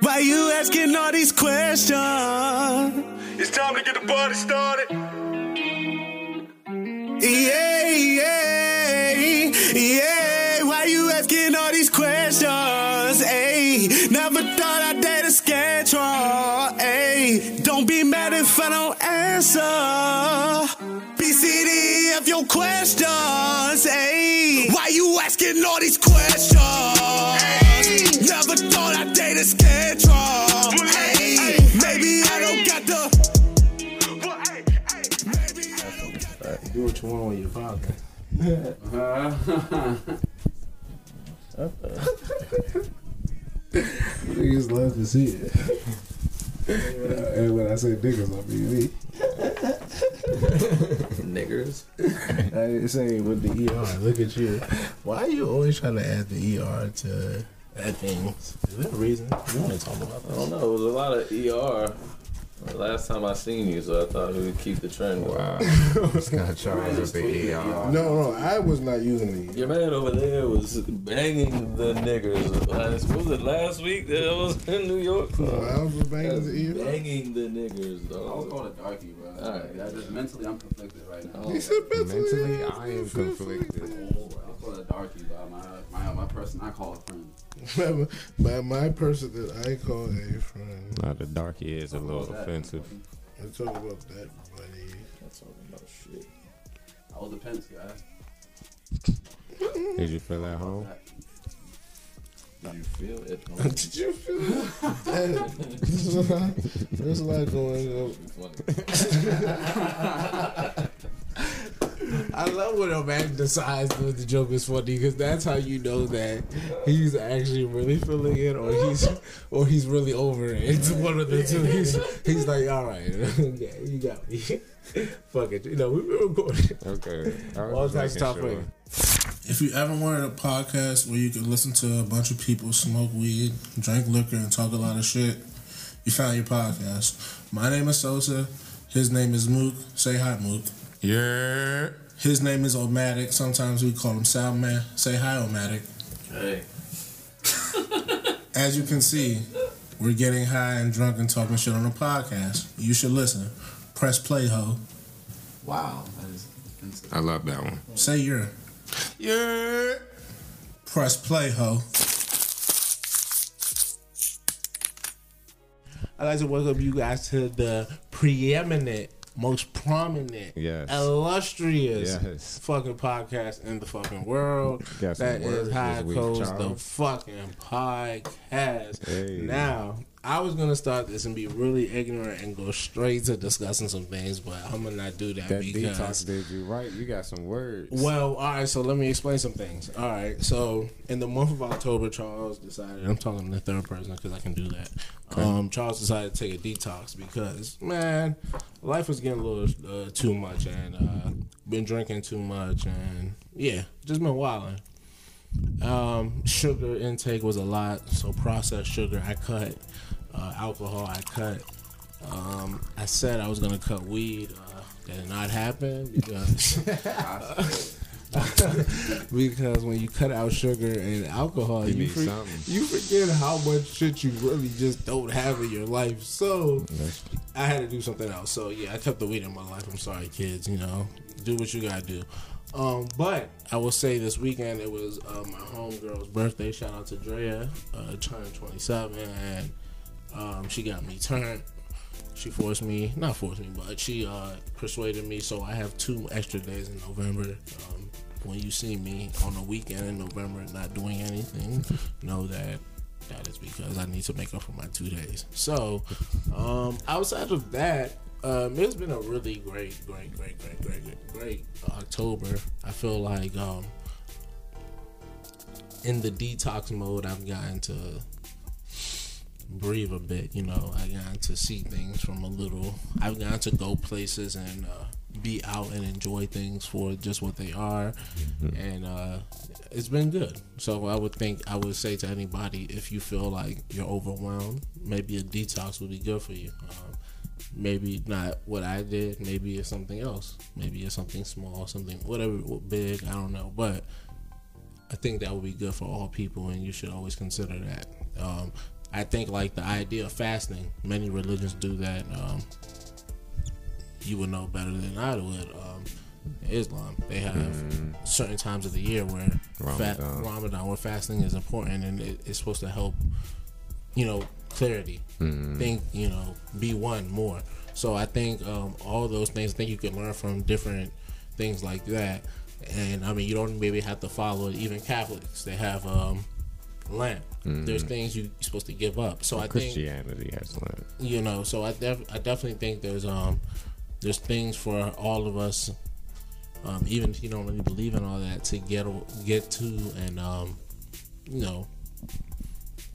Why you asking all these questions? It's time to get the party started. Yeah, yeah, yeah. Why you asking all these questions? Hey, never thought I'd date a schedule. Hey, don't be mad if I don't answer. BCD of your questions. Hey, why you asking all these questions? The. Do what you want with your father. Niggas love to see it. and when I say niggas, I mean me. Niggers. I didn't say with the ER. Look at you. Why are you always trying to add the ER to add things? Is there a reason? We want to talk about I don't know. It was a lot of ER. The last time I seen you, so I thought we would keep the trend going. Wow. Just gonna charge up the ER. No, no, I was not using the Your man over there was banging the niggers. Last, was it last week that I was in New York? No, I was banging the ER. Banging the niggers, I was dog. call it darky, bro. Alright. Yeah, just mentally, I'm conflicted right now. Oh. He said mentally, Mentally, I am conflicted. I'll call it darky, but my my my person I call a friend. By, by my person that I call a friend. Now the darky is a little that? offensive. Let's talk about that, buddy. That's talking about shit. I was a Pence guy. Did you feel at home? Did you feel it? Did you feel that? There's a lot, there's a lot going on. I love when a man decides that the joke is funny because that's how you know that he's actually really feeling it or he's or he's really over it. It's one of the two. He's he's like, all right, yeah, you got me. Fuck it, you know we were recording. Okay. I was All just types of topic. If you ever wanted a podcast where you could listen to a bunch of people smoke weed, drink liquor, and talk a lot of shit, you found your podcast. My name is Sosa. His name is Mook. Say hi, Mook. Yeah. His name is Omatic. Sometimes we call him Soundman. Say hi, Omatic. Hey. As you can see, we're getting high and drunk and talking shit on a podcast. You should listen. Press play, ho. Wow, that is. I love that one. Say you're. Yeah. Press play, ho. I'd like to welcome you guys to the preeminent, most prominent, Yes. illustrious Yes. fucking podcast in the fucking world. Got That is High Coast, the fucking podcast. Hey. Now, I was gonna start this and be really ignorant and go straight to discussing some things, but I'm gonna not do that, That because detox did you right. You got some words. well, all right. So let me explain some things. All right. So in the month of October, Charles decided. I'm talking in the third person because I can do that. Um, Charles decided to take a detox because man, life was getting a little uh, too much, and uh, been drinking too much, and yeah, just been wilding. Um, sugar intake was a lot, so processed sugar I cut, uh, alcohol I cut. Um, I said I was gonna cut weed. Uh, that did not happen because because when you cut out sugar and alcohol, You you, for- you forget how much shit you really just don't have in your life. So I had to do something else. So yeah, I kept the weed in my life. I'm sorry, kids. You know, do what you gotta do. Um, but I will say this weekend it was uh, my homegirl's birthday. Shout out to Drea, uh, turned 27, and um, she got me turned. She forced me, not forced me, but she uh, persuaded me. So I have two extra days in November. Um, when you see me on a weekend in November not doing anything, know that that is because I need to make up for my two days. So, um, outside of that, um, it's been a really great, great, great, great, great, great, great October. I feel like um, in the detox mode, I've gotten to breathe a bit. You know, I got to see things from a little. I've got to go places and uh, be out and enjoy things for just what they are, and uh, it's been good. So I would think I would say to anybody, if you feel like you're overwhelmed, maybe a detox would be good for you. Um, maybe not what I did. Maybe it's something else. Maybe it's something small, something whatever big. I don't know, but I think that would be good for all people, and you should always consider that. Um, I think like the idea of fasting, many religions do that. Um, you would know better than I would. Um, Islam, they have certain times of the year where Ramadan, Ramadan. Ramadan where fasting is important, and it, it's supposed to help, you know, clarity. Think, you know, be one more. So I think um, all those things. I think you can learn from different things like that. And I mean, you don't maybe have to follow it. Even Catholics, they have um, Lent. There's things you, you're supposed to give up. So I think Christianity has learned. you know so i def- i definitely think there's um there's things for all of us um even if you don't really believe in all that to get get to and um you know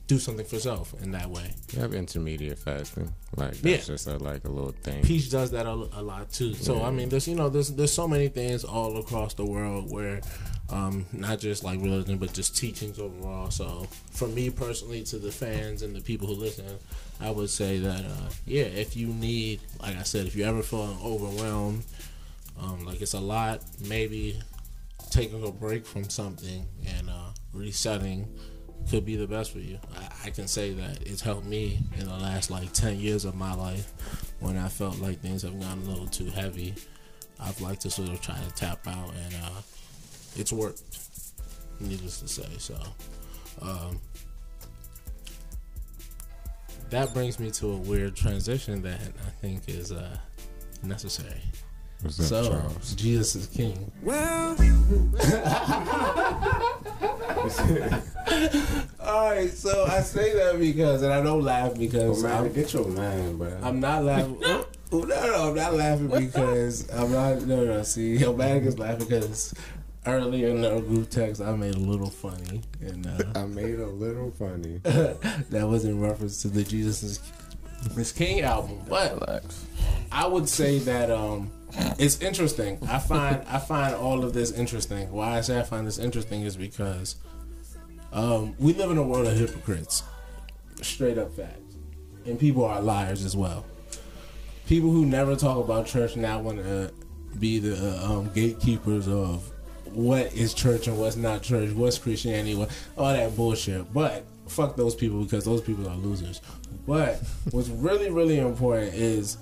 do something for self in that way You have intermediate fasting. Like that's Yeah. just a, like a little thing. Peach does that a, a lot too. So I mean, there's you know there's there's so many things all across the world where, um, not just like religion, but just teachings overall. So for me personally, to the fans and the people who listen, I would say that uh, yeah, if you need, like I said, if you ever feel overwhelmed, um, like it's a lot, maybe taking a break from something and uh, resetting could be the best for you. I, I can say that it's helped me in the last like 10 years of my life when I felt like things have gotten a little too heavy. I've liked to sort of try to tap out and uh, it's worked, needless to say. So, um, that brings me to a weird transition that I think is uh, necessary. What's up, So, Charles? Jesus is king. Well, All right, so I say that because, and I don't laugh because man, I'm, get your man, bro. I'm not laughing. Oh, no, no, I'm not laughing because I'm not. No, no. See, Omatic is laughing because earlier in the group text I made a little funny, and uh, I made a little funny. that was in reference to the Jesus is Miss King album. But Relax. I would say that um, it's interesting. I find I find all of this interesting. Why I say I find this interesting is because um, we live in a world of hypocrites, straight up facts, and people are liars as well. People who never talk about church now want to be the uh, um, gatekeepers of what is church and what's not church, what's Christianity, what all that bullshit. But fuck those people because those people are losers. But what's really really important is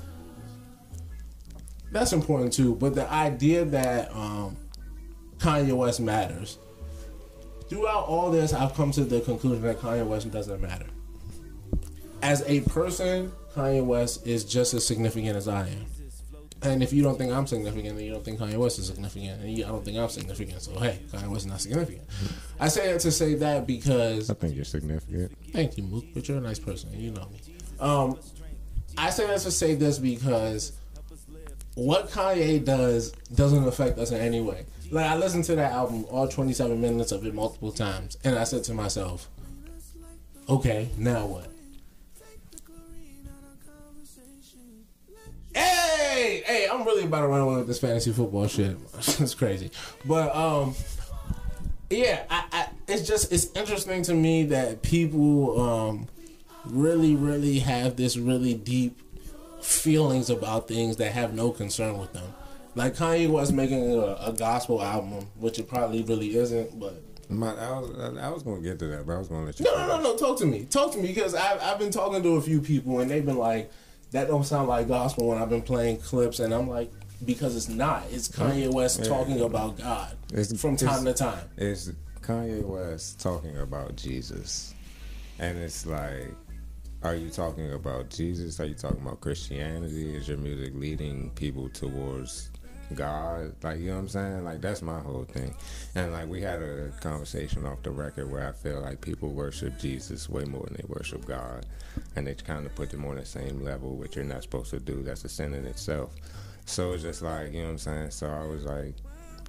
that's important too. But the idea that um, Kanye West matters. Throughout all this, I've come to the conclusion that Kanye West doesn't matter. As a person, Kanye West is just as significant as I am. And if you don't think I'm significant, then you don't think Kanye West is significant. And you, I don't think I'm significant. So, hey, Kanye West is not significant. I say that to say that because I think you're significant. Thank you, Mook, but you're a nice person. You know me. Um, I say that to say this because what Kanye does doesn't affect us in any way. Like I listened to that album, all 27 minutes of it, multiple times, and I said to myself, "Okay, now what?" Hey, hey, I'm really about to run away with this fantasy football shit. it's crazy, but um, yeah, I, I, it's just it's interesting to me that people um really, really have this really deep feelings about things that have no concern with them. Like Kanye was making a, a gospel album, which it probably really isn't, but My, I was I was gonna get to that, but I was gonna let you. no, no, no, no. Talk to me. Talk to me because I've I've been talking to a few people and they've been like, that don't sound like gospel when I've been playing clips, and I'm like, because it's not. It's Kanye West Yeah. talking about God It's- from time to time. It's Kanye West talking about Jesus, and it's like, are you talking about Jesus? Are you talking about Christianity? Is your music leading people towards God? Like, you know what I'm saying? Like, that's my whole thing. And like, we had a conversation off the record where I feel like people worship Jesus way more than they worship God, and they kind of put them on the same level, which you're not supposed to do. That's a sin in itself. So it's just like, you know what I'm saying? So I was like,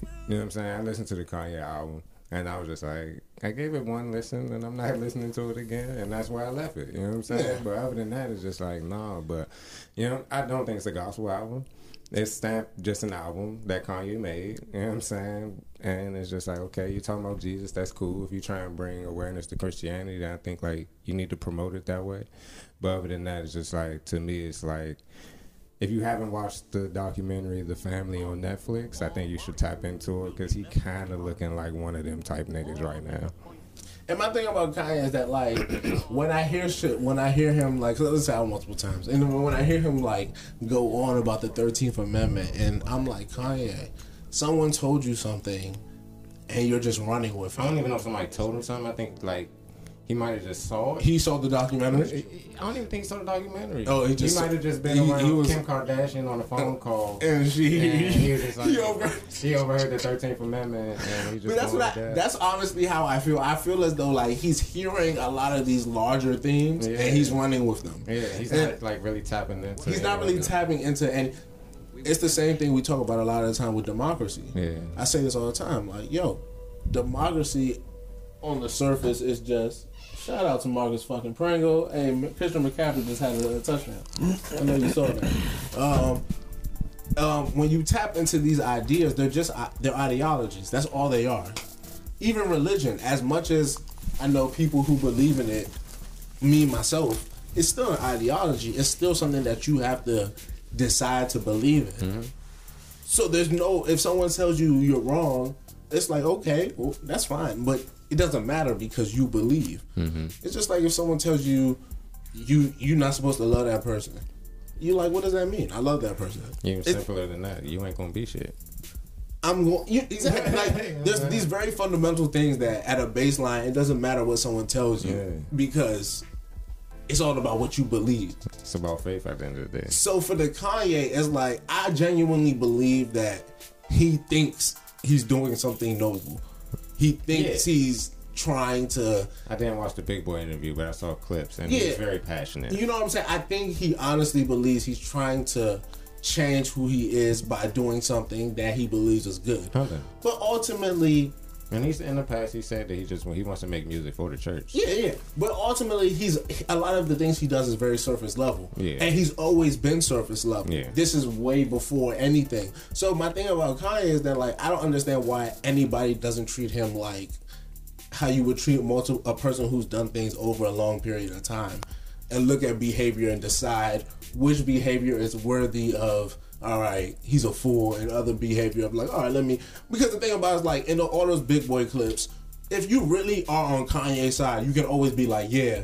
you know what I'm saying? I listened to the Kanye album and I was just like, I gave it one listen and I'm not listening to it again. And that's why I left it. You know what I'm saying? Yeah. But other than that, it's just like, nah. But, you know, I don't think it's a gospel album. It's stamped just an album that Kanye made. You know what I'm saying? And it's just like, okay, you're talking about Jesus. That's cool. If you try and bring awareness to Christianity, then I think like you need to promote it that way. But other than that, it's just like, to me, it's like, if you haven't watched the documentary The Family on Netflix, I think you should tap into it because he kind of looking like one of them type niggas right now. And my thing about Kanye is that like when I hear shit, when I hear him like let's say multiple times, and when I hear him like go on about the Thirteenth Amendment, and I'm like Kanye, someone told you something, and you're just running with I don't it. even know if somebody told him something. I think like he might have just saw it. He saw the documentary, I don't even think he saw the documentary. Oh, he just- he might have just been he- around he was- Kim Kardashian on a phone call. and she And he was just like, he over- he overheard the Thirteenth Amendment, and he just. But that's what I, that. that's honestly how I feel. I feel as though like he's hearing a lot of these larger themes Yeah. and he's running with them. Yeah, he's And- not like really tapping into. he's not really tapping into and it's the same thing we talk about a lot of the time with democracy Yeah. i say this all the time like yo democracy on the surface is just shout out to marcus fucking pringle. Hey christian mccaffrey just had a, a touchdown. I know you saw that. Um, um, when you tap into these ideas they're just uh, they're ideologies. That's all they are. Even religion as much as i know people who believe in it me myself, it's still an ideology. It's still something that you have to decide to believe in. So there's no if someone tells you you're wrong, it's like okay, well that's fine, but it doesn't matter because you believe. Mm-hmm. It's just like if someone tells you you you're not supposed to love that person. You like what does that mean? I love that person. Even It's- simpler than that, you ain't gonna be shit. I'm going. You, exactly. Like there's these very fundamental things that at a baseline, it doesn't matter what someone tells you Yeah. because it's all about what you believe. It's about faith at the end of the day. So for the Kanye, it's like I genuinely believe that he thinks he's doing something noble. He thinks Yeah. he's trying to. I didn't watch the Big Boy interview, but I saw clips, and Yeah. he's very passionate. You know what I'm saying? I think he honestly believes he's trying to change who he is by doing something that he believes is good. Okay. But ultimately, And he's in the past, he said that he just he wants to make music for the church. Yeah, yeah. But ultimately, he's a lot of the things he does is very surface level. Yeah. And he's always been surface level. Yeah. This is way before anything. So my thing about Kanye is that like I don't understand why anybody doesn't treat him like how you would treat multiple a person who's done things over a long period of time, and look at behavior and decide which behavior is worthy of. All right, he's a fool, and other behavior I'm like, all right, let me. Because the thing about it is like in the, all those big boy clips, if you really are on Kanye's side, you can always be like, yeah,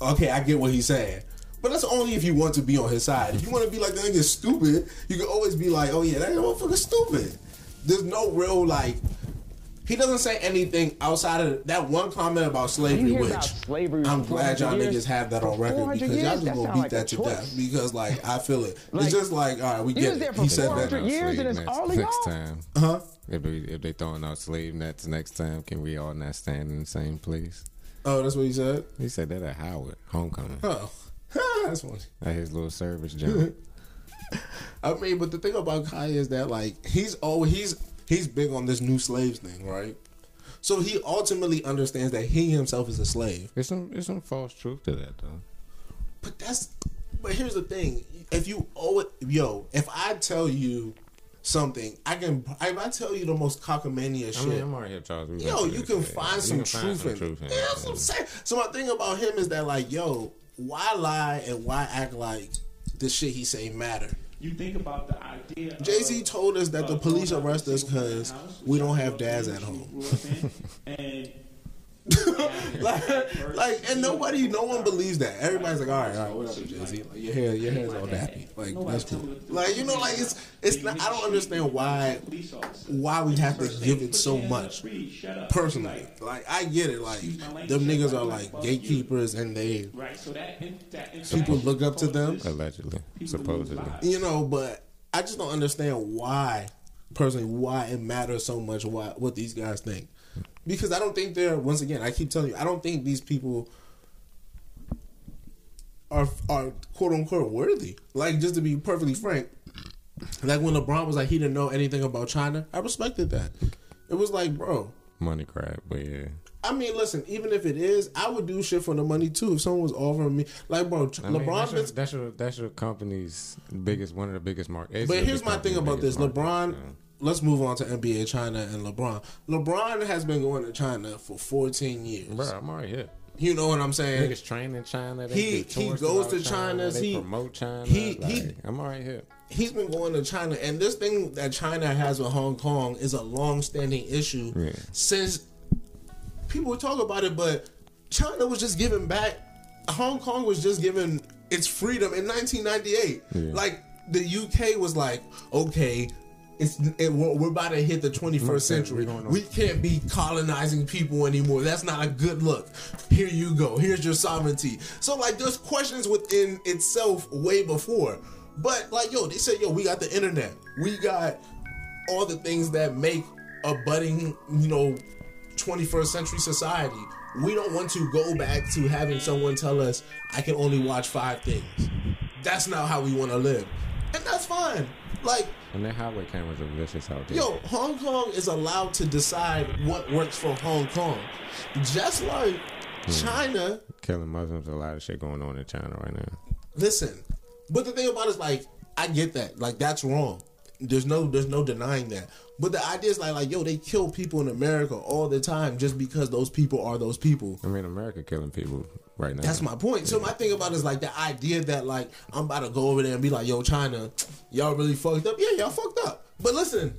okay, I get what he's saying. But that's only if you want to be on his side. If you want to be like the nigga's stupid, you can always be like, oh yeah, that motherfucker's stupid. There's no real like. He doesn't say anything outside of that one comment about slavery, which about slavery I'm glad y'all years? niggas have that on record 400 because y'all just gonna beat like that to choice. death because like I feel it. Like, it's just like all right, we he get was there it. for He said 400 that. years and it's all of next y'all? time. Huh? If they if they throwing out slave nets next time, can we all not stand in the same place? Oh, that's what he said. He said that at Howard homecoming Oh, that's funny. at his little service job. I mean, but the thing about Kai is that like he's always he's he's big on this new slaves thing, right? So he ultimately understands that he himself is a slave. There's some there's some false truth to that though. But that's but here's the thing: if you owe it, yo, if I tell you something, I can. If I tell you the most cockamania I shit, mean, I'm already here, Charles. We yo, you can this, find You some can find truth in it. Yeah, that's what I'm saying. So my thing about him is that like, yo, why lie and why act like the shit he say matter? You think about the idea. Jay Z told us that the police arrest us because we don't have dads at home. grew up in, and like, like, and nobody, no one believes that. Everybody's like, all right, all right, what up, Jay Z? Like, your hair, your hair's all nappy. Like, that's cool. Like, you know, like it's, it's not. I don't understand why, why we have to give it so much. Personally, like, I get it. Like, them niggas are like gatekeepers, and they Right, so that, that people look up to them. Allegedly, supposedly. You know, but I just don't understand why, personally, why it matters so much. Why what these guys think. Because I don't think they're once again. I keep telling you, I don't think these people are are quote unquote worthy. Like just to be perfectly frank, like when LeBron was like he didn't know anything about China, I respected that. It was like, bro. Money crap, but yeah. I mean, listen. Even if it is, I would do shit for the money too. If someone was offering me, like, bro, I mean, LeBron. that's, your, that's your that's your company's biggest one of the biggest markets. But here's my thing about this: LeBron. Let's move on to NBA China and LeBron. LeBron has been going to China for 14 years. Bro, I'm already here. You know what I'm saying? Niggas train in China. They He- he goes to China, They he- promote China. he- like, he- I'm alright here. He's been going to China, and this thing that China has with Hong Kong is a long-standing issue Yeah. since people talk about it, but China was just giving back. Hong Kong was just given its freedom in 1998. Yeah. Like the UK was like, okay. It's, it, we're, about to hit the 21st Okay, century. we're going on. We can't be colonizing people anymore. That's not a good look. Here you go. Here's your sovereignty. So like, there's questions within itself way before. But like, yo, they said, yo, we got the internet. We got all the things that make a budding, you know, 21st century society. We don't want to go back to having someone tell us, I can only watch five things. That's not how we want to live. And that's fine. Like, And their highway cameras are vicious out there. Yo, Hong Kong is allowed to decide what works for Hong Kong. Just like hmm. China, Killing Muslims, a lot of shit going on in China right now. listen. But the thing about it is like I get that. Like that's wrong. There's no there's no denying that. But the idea is like like yo, they kill people in America all the time just because those people are those people. I mean, America killing people right now. That's my point. So my thing about it is like the idea that like I'm about to go over there and be like, yo, China, y'all really fucked up. Yeah, y'all fucked up. But listen,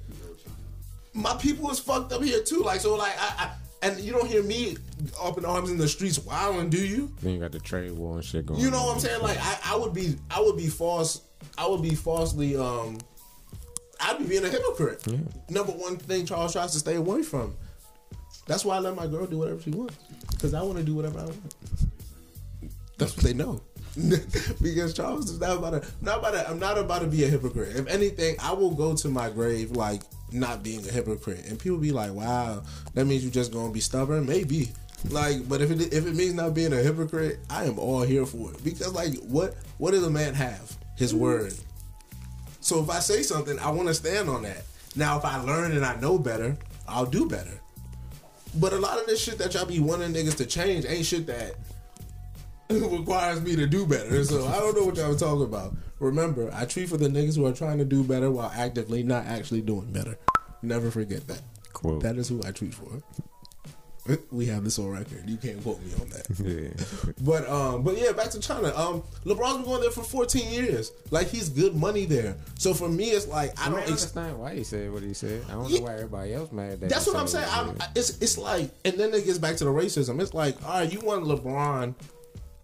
my people is fucked up here too. Like so, like I, I and you don't hear me up in arms in the streets wilding, do you? Then you got the trade war and shit going. You know what I'm saying? Like I, I would be, I would be false. I would be falsely. um I'd be being a hypocrite. Number one thing Charles tries to stay away from. That's why I let my girl do whatever she wants because I want to do whatever I want. That's what they know. because Charles is not about to, not about to, I'm not about to be a hypocrite. If anything, I will go to my grave like not being a hypocrite, and people be like, "Wow, that means you're just gonna be stubborn." Maybe, like, but if it if it means not being a hypocrite, I am all here for it because, like, what what does a man have? His mm-hmm. word. So if I say something, I want to stand on that. Now, if I learn and I know better, I'll do better. But a lot of this shit that y'all be wanting niggas to change ain't shit that requires me to do better. So I don't know what y'all talking about. Remember, I treat for the niggas who are trying to do better while actively not actually doing better. Never forget that. Quote. That is who I treat for. We have this on record. You can't quote me on that. Yeah. But um, but yeah, back to China. Um, LeBron's been going there for 14 years. Like he's good money there. So for me, it's like I I don't. don't Ex- understand why he said what he said. I don't Yeah. know why everybody else mad. That that's what I'm saying. I'm, said. it's it's like, and then it gets back to the racism. It's like, all right, you want LeBron?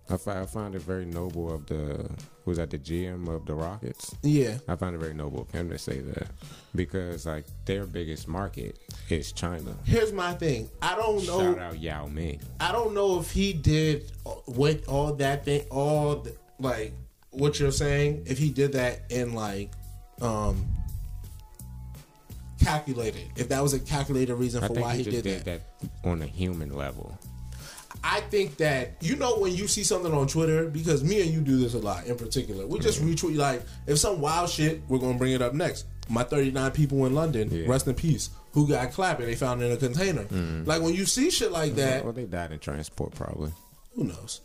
I I find it very noble of the who's at the GM of the Rockets. Yeah, I find it very noble of him to say that because like their biggest market is China. here's my thing. I don't know. Shout out Yao Ming. I don't know if he did what all that thing, all the, like what you're saying. If he did that in like, um, calculated. If that was a calculated reason for why he, he, did, did that. that on a human level. I think that you know when you see something on Twitter because me and you do this a lot in particular. We just mm-hmm. retweet like if some wild shit, we're gonna bring it up next. My 39 people in London, Yeah. rest in peace, who got clapped and they found in a container. Mm-hmm. Like when you see shit like mm-hmm. that, Well, they died in transport probably. who knows?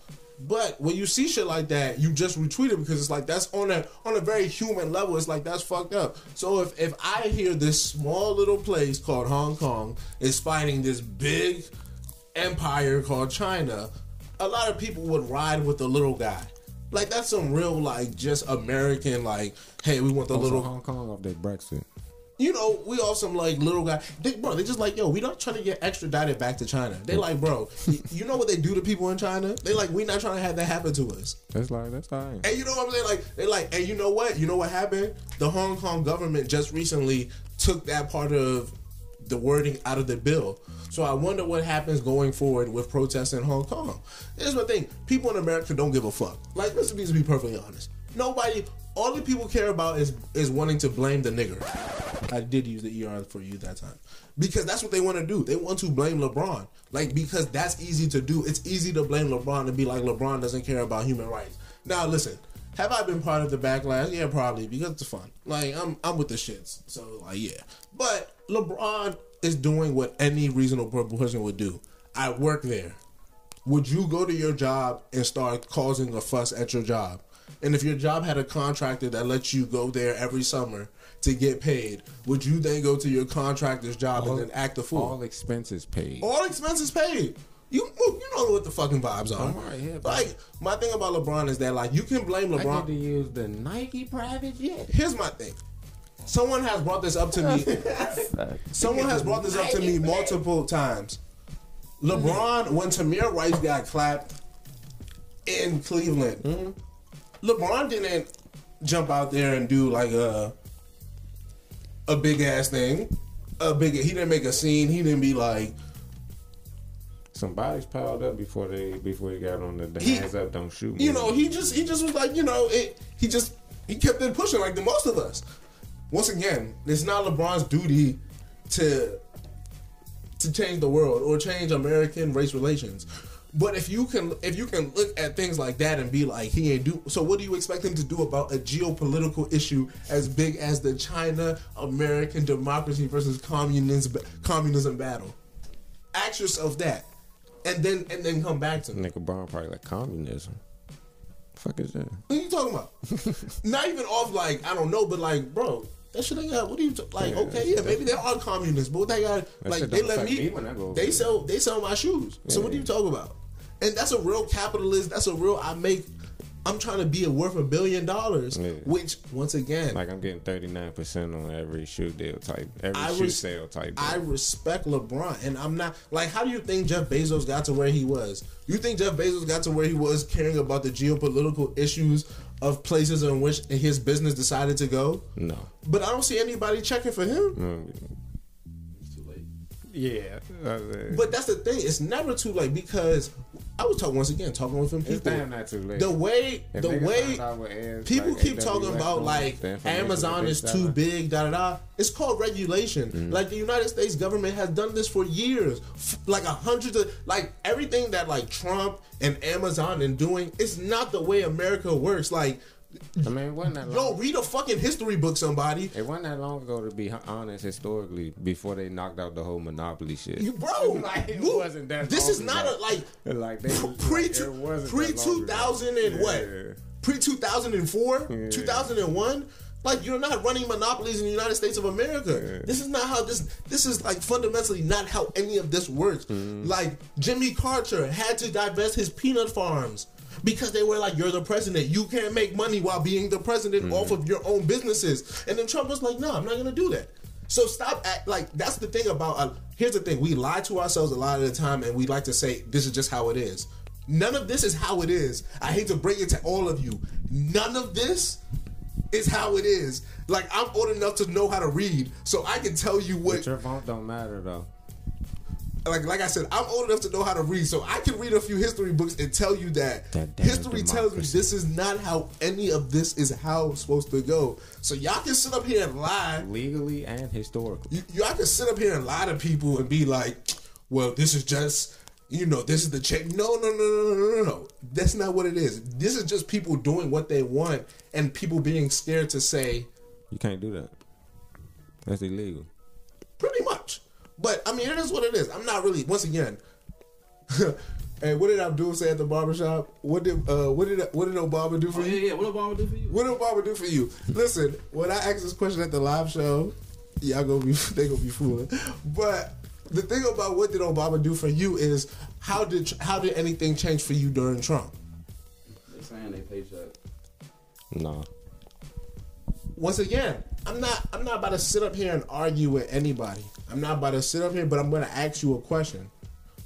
But when you see shit like that, you just retweet it because it's like that's on a on a very human level. It's like that's fucked up. So if if I hear this small little place called Hong Kong is fighting this big empire called China, a lot of people would ride with the little guy. Like that's some real like just American like, hey, we want the Also, little Hong Kong off their Brexit. you know, we all some like little guy. They, bro, they just like, yo, we not trying to get extradited back to China. They like, bro, you know what they do to people in China? They like, we not trying to have that happen to us. That's like that's fine. And you know what I'm saying? Like, they like, and you know what? You know what happened? The Hong Kong government just recently took that part of the wording out of the bill. So I wonder what happens going forward with protests in Hong Kong. Here's my thing: people in America don't give a fuck. Like, let's to be perfectly honest. Nobody. All the people care about is is wanting to blame the nigger. I did use the ER for you that time because that's what they want to do. They want to blame LeBron, like because that's easy to do. It's easy to blame LeBron and be like LeBron doesn't care about human rights. Now listen, have I been part of the backlash? Yeah, probably because it's fun. Like I'm I'm with the shits, so like yeah. But LeBron is doing what any reasonable person would do. I work there. Would you go to your job and start causing a fuss at your job? And if your job had a contractor that lets you go there every summer to get paid, would you then go to your contractor's job and then act a fool? All expenses paid. All expenses paid. You you know what the fucking vibes are. Yeah, like my thing about LeBron is that like you can blame I get to LeBron. use the Nike private jet. Here's my thing. Someone has brought this up to me. Someone has brought this up to me multiple times. LeBron, when Tamir Rice got clapped in Cleveland, mm-hmm. LeBron didn't jump out there and do like a a big ass thing. A big. He didn't make a scene. He didn't be like. Some bodies piled up before they before he got on the, the He- hands up, don't shoot. You know, he just he just was like, you know, it, he just he kept it pushing like the most of us. Once again, it's not LeBron's duty to to change the world or change American race relations. But if you can if you can look at things like that and be like he ain't do so what do you expect him to do about a geopolitical issue as big as the China American democracy versus communism communism battle? Ask yourself that. And then and then come back to me. Nigga Brown probably like communism. Fuck is that? What are you talking about? Not even off like I don't know, but like, bro, that shit ain't got. What are you t- like? Yeah, okay, yeah, maybe they are communists, but what they got? Like they let me. me when I go they sell. They sell my shoes. So what are you talking about? And that's a real capitalist. That's a real. I make. I'm trying to be worth a billion dollars, Yeah. which once again, Like I'm getting 39 percent on every shoe deal type, every I shoe res- sale type. I respect LeBron, and I'm not like. How do you think Jeff Bezos got to where he was? You think Jeff Bezos got to where he was, caring about the geopolitical issues of places in which his business decided to go? no. But I don't see anybody checking for him. Mm, It's too late. Yeah, But that's the thing; it's never too late because I was talking once again, talking with them people. damn not too late. The way, If the way find out what airs, people like keep AWS talking about like Amazon is too big, da da da. It's called regulation. Mm-hmm. Like the United States government has done this for years. F- Like a hundred of like everything that like Trump and Amazon and doing. It's not the way America works. Like, I mean, it wasn't that yo, read a fucking history book, somebody. It wasn't that long ago, to be honest, historically, before they knocked out the whole monopoly shit. You bro, Like, it wasn't that This long is not ago. a like like they pre like, pre long two thousand and what? Pre two thousand and four, Yeah. two thousand and one. Like you're not running monopolies in the United States of America. This is not how this. This is like fundamentally not how any of this works. Mm-hmm. Like Jimmy Carter had to divest his peanut farms because they were like, "You're the president. You can't make money while being the president Mm-hmm. off of your own businesses." And then Trump was like, "No, I'm not gonna do that." So stop act like that's the thing about. Uh, here's the thing: we lie to ourselves a lot of the time, and we like to say this is just how it is. None of this is how it is. I hate to bring it to all of you. None of this is how it is. Like I'm old enough to know how to read, so I can tell you what. But your phone don't matter though. Like like I said, I'm old enough to know how to read, so I can read a few history books and tell you that, That damn history tells me this is not how any of this is how it's supposed to go. So y'all can sit up here and lie. Legally and historically. You, y'all can sit up here and lie to people and be like, "Well, this is just." You know, this is the change. No, no, no, no, no, no, no. That's not what it is. This is just people doing what they want and people being scared to say, You can't do that. That's illegal. Pretty much. But I mean, it is what it is. I'm not really. Once again, hey, what did Abdul say at the barbershop? What did uh, what did what did Obama do for Oh, yeah, you? yeah. What did Obama do for you? What did Obama do for you? Listen, when I asked this question at the live show, y'all gonna be they gonna be fooling. But the thing about what did Obama do for you is how did how did anything change for you during Trump? They're saying they paycheck. No. once again, I'm not I'm not about to sit up here and argue with anybody. I'm not about to sit up here, but I'm going to ask you a question.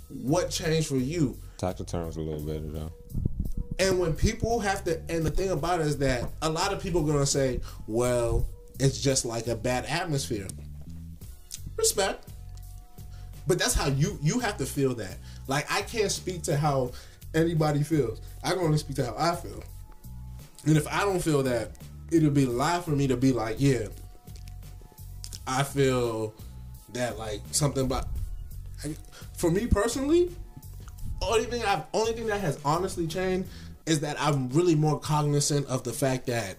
What changed for you? Talk to terms a little better though. And when people have to, and the thing about it is that a lot of people are going to say, well, it's just like a bad atmosphere. Respect. But that's how you you have to feel that. Like I can't speak to how anybody feels. I can only speak to how I feel. And if I don't feel that, it'll be a lie for me to be like, yeah, I feel that like something about. I- For me personally, only thing I've only thing that has honestly changed is that I'm really more cognizant of the fact that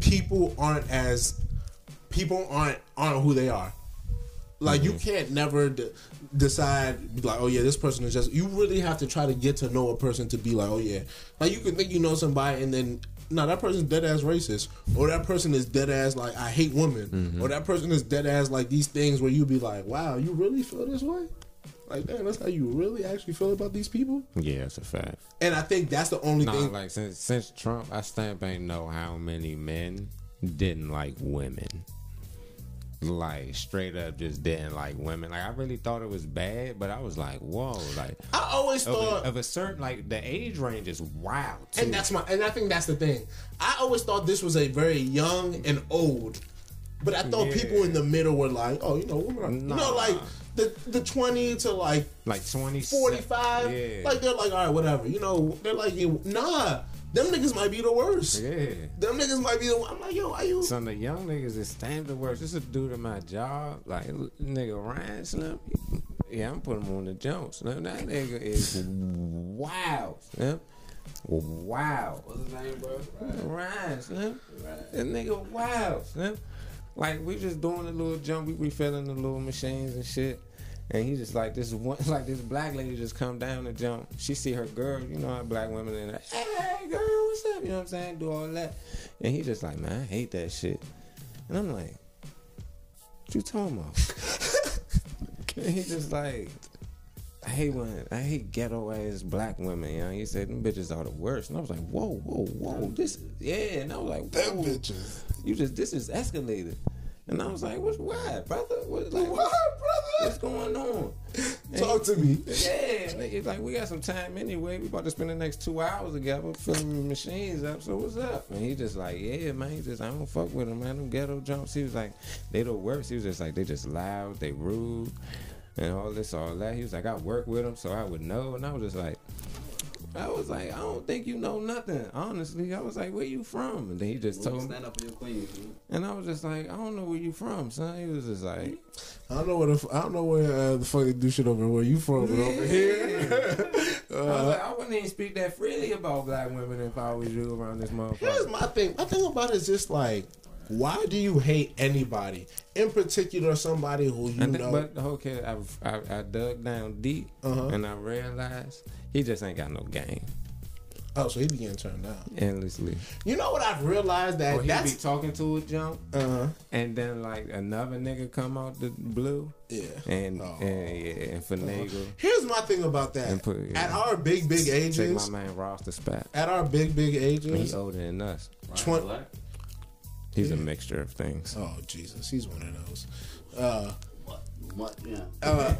people aren't as people aren't aren't who they are. Like you mm-hmm. can't never de- decide like, oh yeah, this person is just. You really have to try to get to know a person to be like, oh yeah. Like you can think you know somebody and then no, that person's dead ass racist, or that person is dead ass like I hate women, mm-hmm. or that person is dead ass like these things where you be like, wow, you really feel this way. Like, damn, that's how you really actually feel about these people. Yeah, it's a fact. And I think that's the only Nah, thing. like since since Trump, I stamp ain't know how many men didn't like women. Like straight up, just didn't like women. Like I really thought it was bad, but I was like, whoa, like I always of thought, a, of a certain like the age range is wild. Too. and that's my, and I think that's the thing. I always thought this was a very young and old, but I thought Yeah. people in the middle were like, oh, you know, women are, you know, like the the twenty to like like twenty 45. Yeah, Like they're like, all right, whatever. You know, they're like, nah, them niggas might be the worst. yeah. Them niggas might be the. I'm like, yo, are you? Some of the young niggas is stand the worst. This is a dude at my job, like nigga Ryan Slim. Yeah, I'm putting him on the jump. Slim. That nigga is wow. Slim. Wow. What's his name, bro? Ryan Slim. Right. That nigga wild, Slim. Like we just doing a little jump, we refilling the little machines and shit. And he just like this one, like this black lady just come down the jump. She see her girl, you know how black women and there. Hey girl, what's up? You know what I'm saying? Do all that, and he just like, man, I hate that shit. And I'm like, what you talking about? and he just like, I hate when I hate ghetto ass black women. You know, he said them bitches are the worst, and I was like, whoa, whoa, whoa, this, yeah. And I was like, Them bitches. you just this is escalated. And I was like, what's why, brother? What, like, What, What's going on? Talk to me. Yeah, nigga, like we got some time anyway. We about to spend the next two hours together filling the machines up. So what's up? And he just like, yeah, man. He just I don't fuck with them, man. Them ghetto jumps. He was like, they the worst. He was just like, they just loud, they rude, and all this, all that. He was like, I work with them, so I would know. And I was just like. I was like, I don't think you know nothing. Honestly, I was like, where you from? And then he just told me, Stand up for your queen. dude. and I was just like, I don't know where you from, son. He was just like, I don't know where the f- I don't know where uh, the fuck they do shit over where you from, but over here. I was like, I wouldn't even speak that freely about black women if I was you around this motherfucker. Here's motherfucker. my thing. My thing about it is just like, why do you hate anybody, in particular somebody who you think, know? But okay, I, I, I dug down deep uh-huh. and I realized he just ain't got no game. Oh, so he began turned down endlessly. You know what I've realized that or he be talking to a jump. uh-huh. and then like another nigga come out the blue, yeah, and, oh. and yeah, and finagle. Uh-huh. Here's my thing about that. Put, yeah. At our big big ages, take my man Ross the spot. At our big big ages, he older than us. Right? 20, He's yeah. a mixture of things. Oh Jesus, he's one of those. Uh, what? What? Yeah. Uh,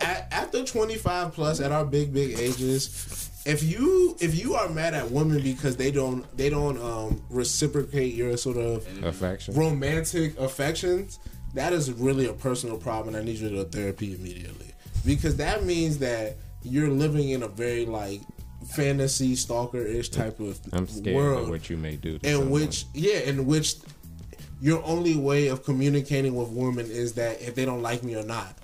at, after 25 plus, at our big big ages, if you if you are mad at women because they don't they don't um, reciprocate your sort of mm-hmm. affection, romantic affections, that is really a personal problem. I need you to therapy immediately because that means that you're living in a very like fantasy stalker-ish type of I'm scared world of what you may do. In someone. which yeah in which your only way of communicating with women is that if they don't like me or not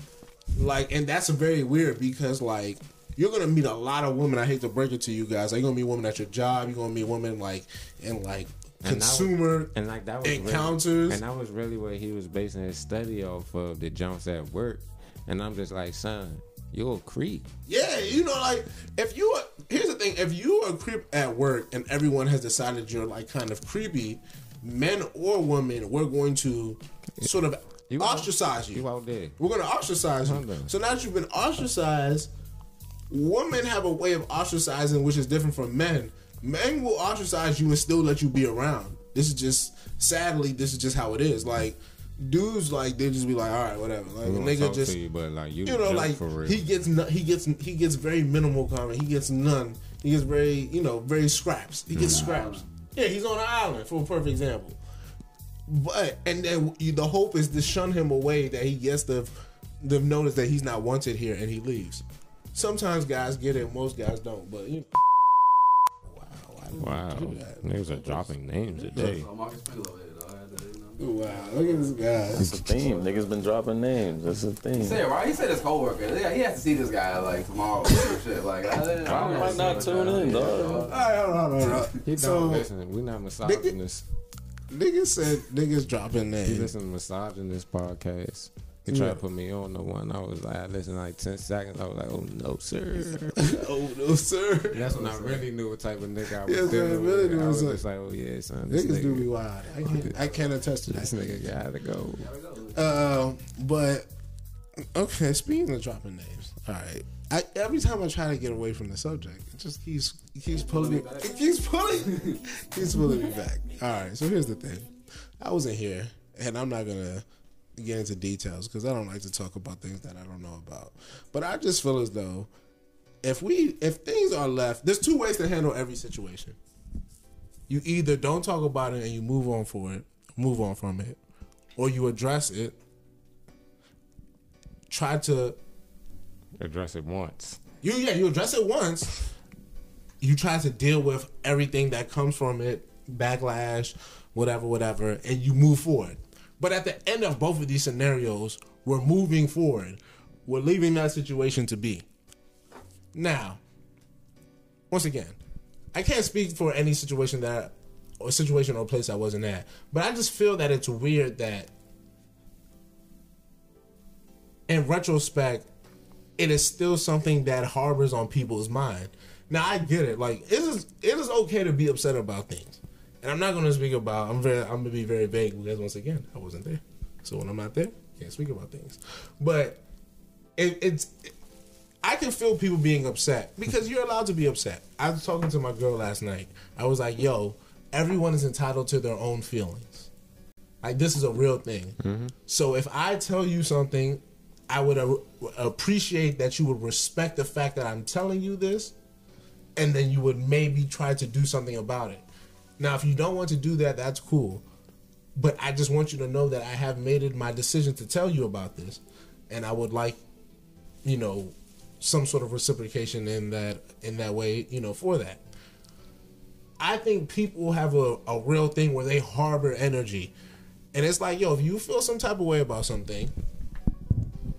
like and that's very weird because like you're gonna meet a lot of women i hate to break it to you guys like, you're gonna meet women at your job you're gonna meet women like in like And that was- consumer and like that was encounters. really, and that was really what he was basing his study off of the jumps at work and i'm just like son you're a creep Yeah, you know, like if you are, here's the thing: if you are a creep at work and everyone has decided you're like kind of creepy, men or women, we're going to sort of You out- ostracize you. you out there We're going to ostracize you. So now that you've been ostracized, women have a way of ostracizing which is different from men. Men will ostracize you and still let you be around. This is just sadly, this is just how it is. Like dudes, like they just be like, all right, whatever. Like We a nigga talk just to you, but like you, you know, like for real. he gets he gets he gets very minimal comment. He gets none. He gets very you know very scraps. He gets scraps. Yeah, he's on an island for a perfect example. But and then you, the hope is to shun him away that he gets the the notice that he's not wanted here and he leaves. Sometimes guys get it, most guys don't. But you wow, why did wow, do that? niggas are dropping names today. Wow, look at this guy. It's a theme. Niggas been dropping names. That's a theme. He said, right? He said his coworker. Yeah, he has to see this guy like tomorrow or some shit. Like, I, didn't- I don't might not tune in, dog. All right, hold on, hold on. He don't So listen. We're not misogynist. niggas said niggas dropping He names. listen to misogynist podcast. He tried to put me on the one. I was like, I listened like ten seconds. I was like, oh no, sir. oh no, sir. That's when I really knew what type of nigga I was Yes, man, dealing really with. knew I was what's just like, oh yeah, son. This Niggas do be wild. I can't, I can't attest to this nigga gotta go. Uh, but Okay, speaking of dropping names, all right. I, every time I try to get away from the subject, it just keeps it keeps pulling me. It keeps pulling, keeps pulling me back. All right. So here's the thing. I wasn't here, and I'm not gonna get into details because I don't like to talk about things that I don't know about. But I just feel as though if we if things are left, there's two ways to handle every situation. You either don't talk about it and you move on for it, move on from it, or you address it. Try to Address it once. you yeah you address it once. You try to deal with everything that comes from it, backlash, whatever, whatever, and you move forward. But at the end of both of these scenarios, we're moving forward. We're leaving that situation to be. Now, once again, I can't speak for any situation that or situation or place I wasn't at, but I just feel that it's weird that in retrospect, it is still something that harbors on people's mind. Now I get it. Like it is it is okay to be upset about things. And I'm not gonna speak about I'm very I'm gonna be very vague because once again, I wasn't there. So when I'm not there, can't speak about things. But it, it's I can feel people being upset because you're allowed to be upset. I was talking to my girl last night. I was like, yo, everyone is entitled to their own feelings. Like this is a real thing. Mm-hmm. So if I tell you something, I would a- appreciate that you would respect the fact that I'm telling you this, and then you would maybe try to do something about it. Now, if you don't want to do that, that's cool. But I just want you to know that I have made it my decision to tell you about this, and I would like, you know, some sort of reciprocation in that in that way, you know, for that. I think people have a, a real thing where they harbor energy. And it's like, yo, if you feel some type of way about something,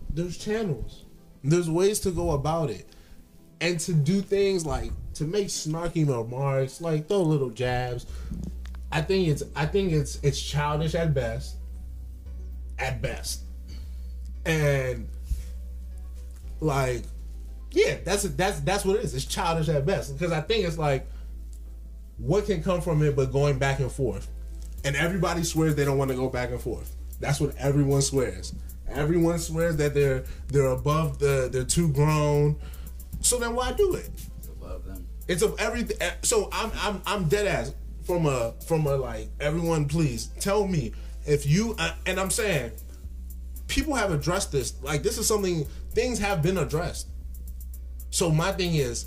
there's channels. There's ways to go about it. And to do things like to make snarky remarks, like throw little jabs. I think it's I think it's it's childish at best. At best. And like yeah, that's that's that's what it is. It's childish at best. Because I think it's like what can come from it but going back and forth? And everybody swears they don't want to go back and forth. That's what everyone swears. Everyone swears that they're they're above the they're too grown. So then why do it? It's of everything. So I'm I'm I'm dead ass from a from a like everyone. Please tell me if you uh, and I'm saying people have addressed this. Like this is something things have been addressed. So my thing is,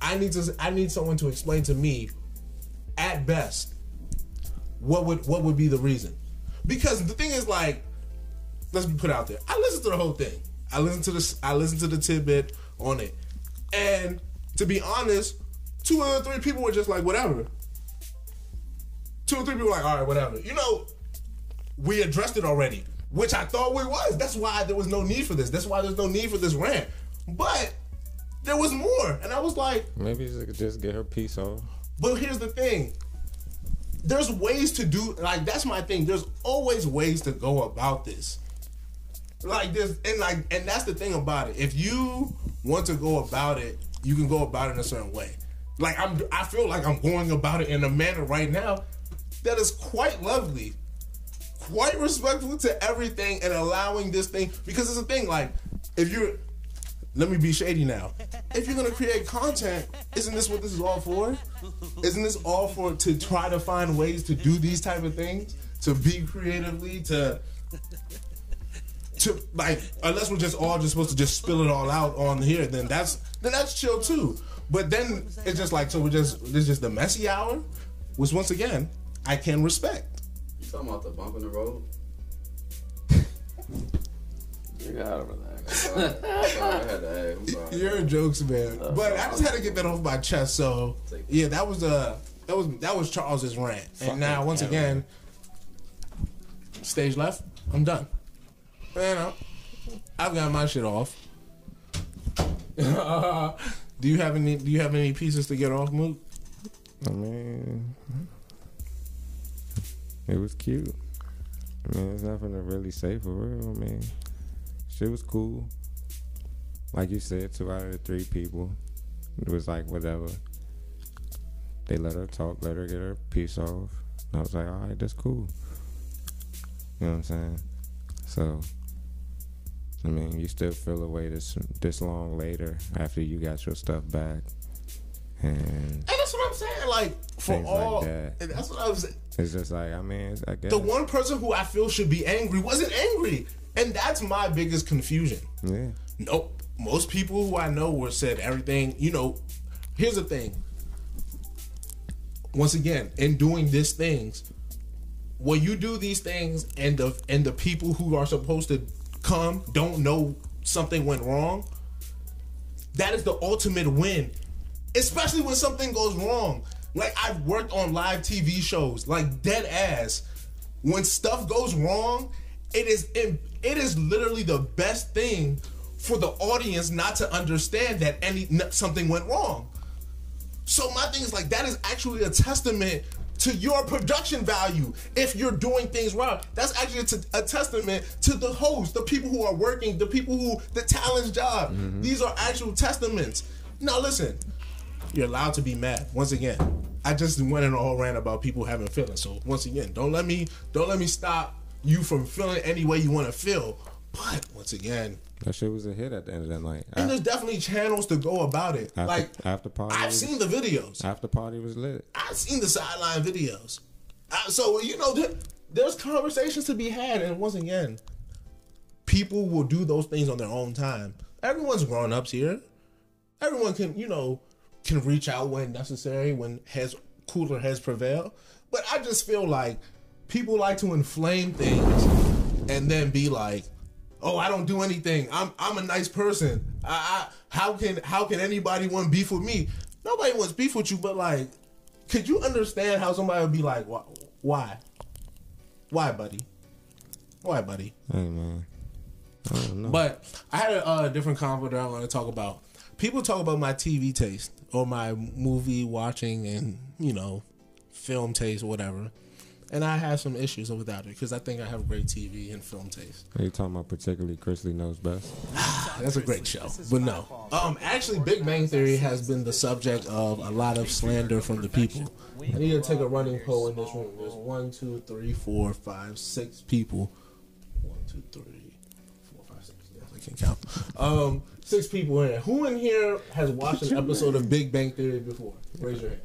I need to I need someone to explain to me, at best, what would what would be the reason? Because the thing is like, let's be put out there. I listened to the whole thing. I listened to this. I listened to the tidbit on it, and to be honest, two or three people were just like whatever. Two or three people were like all right, whatever. You know, we addressed it already, which I thought we was. That's why there was no need for this. That's why there's no need for this rant. But there was more, and I was like, Maybe she could just get her piece off. but here's the thing. There's ways to do like that's my thing. There's always ways to go about this. Like this and like and that's the thing about it. If you want to go about it, you can go about it in a certain way. Like I'm I feel like I'm going about it in a manner right now that is quite lovely. Quite respectful to everything and allowing this thing because it's a thing like if you're let me be shady now. If you're gonna create content, isn't this what this is all for? Isn't this all for to try to find ways to do these type of things? To be creatively, to to like unless we're just all just supposed to just spill it all out on here, then that's then that's chill too. But then it's just like so we're just this is just the messy hour, which once again I can respect. You talking about the bump in the road? You gotta relax. Sorry, I had to ask. I'm sorry. You're jokes, man. But I just had to get that off my chest. So yeah, that was uh that was that was Charles's rant. And now once again, stage left. I'm done. You know, I've got my shit off. do you have any? Do you have any pieces to get off, Moot? I mean, it was cute. I mean, there's nothing to really say for real. I mean, shit was cool. Like you said, two out of the three people. It was like whatever. They let her talk, let her get her piece off. And I was like, all right, that's cool. You know what I'm saying? So, I mean, you still feel away this this long later after you got your stuff back, and And that's what I'm saying. Like for Things like all, that. and that's what I was. saying. it's just like I mean, I guess The one person who I feel should be angry wasn't angry, and that's my biggest confusion. yeah. Nope. Most people who I know were said everything. You know, here's the thing. Once again, in doing these things, when you do these things and the and the people who are supposed to come don't know something went wrong, that is the ultimate win. Especially when something goes wrong. Like I've worked on live TV shows, like dead ass. When stuff goes wrong, it is it, it is literally the best thing for the audience not to understand that any something went wrong. So my thing is like that is actually a testament to your production value. If you're doing things wrong, that's actually a, testament to the host, the people who are working, the people who the talent's job. Mm-hmm. These are actual testaments. Now listen, you're allowed to be mad. Once again, I just went in a whole rant about people having feelings. So once again, don't let me don't let me stop you from feeling any way you want to feel. But once again, That shit was a hit at the end of the night. and there's definitely channels to go about it. After, like after party, I've was, seen the videos. after party was lit. I've seen the sideline videos. I, so you know, there, there's conversations to be had, and once again, people will do those things on their own time. Everyone's grown ups here. Everyone can, you know, can reach out when necessary, when heads cooler heads prevail. But I just feel like people like to inflame things and then be like, "Oh, I don't do anything. I'm I'm a nice person. I, I how can how can anybody want beef with me? Nobody wants beef with you, but like, could you understand how somebody would be like, why, why, why, buddy, why, buddy? Hey man, I don't know. But I had a uh, different convo that I want to talk about. People talk about my TV taste or my movie watching and you know film taste, whatever. And I have some issues with that because I think I have great TV and film taste. Are you talking about particularly Chrisley knows best? That's a great show, but no. Um, actually, Big Bang Theory has been the subject of a lot of slander from the people. I need to take a running poll in this room. There's one, two, three, four, five, six people. One, two, three, four, five, six. Yes, I can count. Um, six people in here. Who in here has watched an episode of Big Bang Theory before? Raise your hand.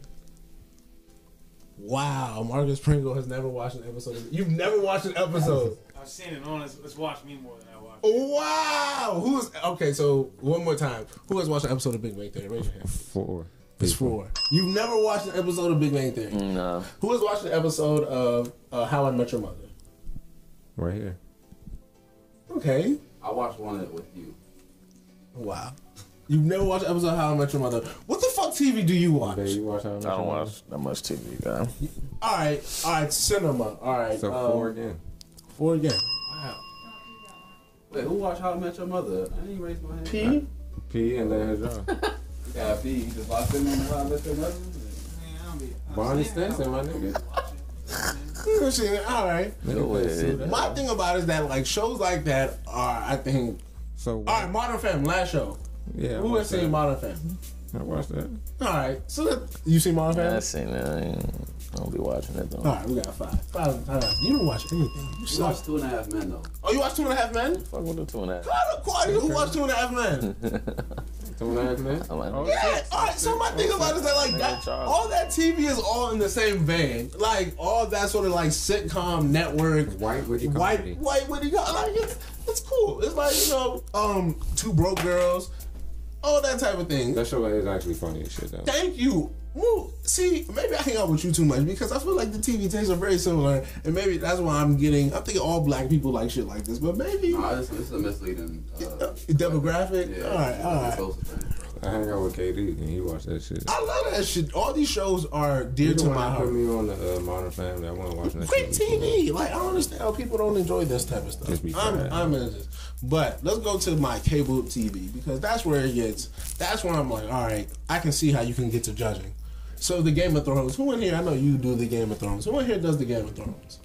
Wow, Marcus Pringle has never watched an episode. Of, you've never watched an episode. I've seen it on. Let's, let's watch me more than I watch. Wow! Who's okay? So one more time, who has watched an episode of Big Bang Theory? Raise your hand. Four. It's four. You've never watched an episode of Big Bang Theory. No. Who has watched an episode of uh, How I Met Your Mother? Right here. Okay. I watched one with you. Wow. You've never watched an episode of How I Met Your Mother. What the fuck TV do you watch? Babe, you watch how I don't watch that much TV, guy. All right, all right, cinema. All right, So um, four again. Four again. Wow. Wait, who watched How I Met Your Mother? I didn't raise my hand. P. P and then his jaw. Yeah, P. You just locked in on How I Met Your Mother? Barney Stinson, my nigga. All right. Go ahead. My thing about it is that like shows like that are, I think. So All right, Modern Family, last show. Yeah, I Who has watched seen. Modern Family? I watched that. All right, so that, you see Modern Family? I seen it. I, ain't, I don't be watching it though. All right, we got five. Five. five. You don't watch anything. You You suck. watched Two and a Half Men though. Oh, you watch Two and a Half Men? Fuck with the two and a half. How the quality? Who watched Two and a Half Men? Two and a half minutes. I'm like, Oh, Yeah. All right. So my thing about it is that like that, all that TV is all in the same vein. Like all that sort of like sitcom network, White witty white comedy. white witty. co- Like it's it's cool. It's like you know, um, two broke girls, all that type of thing. That show is actually funny as shit though. Thank you. Well, see, maybe I hang out with you too much because I feel like the TV tastes are very similar, and maybe that's why I'm getting. I'm thinking all black people like shit like this, but maybe Nah, this, this is a misleading. Uh, demographic. yeah, all right, all right. Social thing, bro. I hang out with KD and he watched that shit. I love that shit. All these shows are dear You the to one my that heart. put me on the uh, Modern Family. I want to watch that Great shit. TV. Like I don't understand how people don't enjoy this type of stuff. Just be I'm, fat. I'm in this. But let's go to my cable TV because that's where it gets. That's where I'm like, all right, I can see how you can get to judging. So the Game of Thrones. Who in here? I know you do the Game of Thrones. Who in here does the Game of Thrones?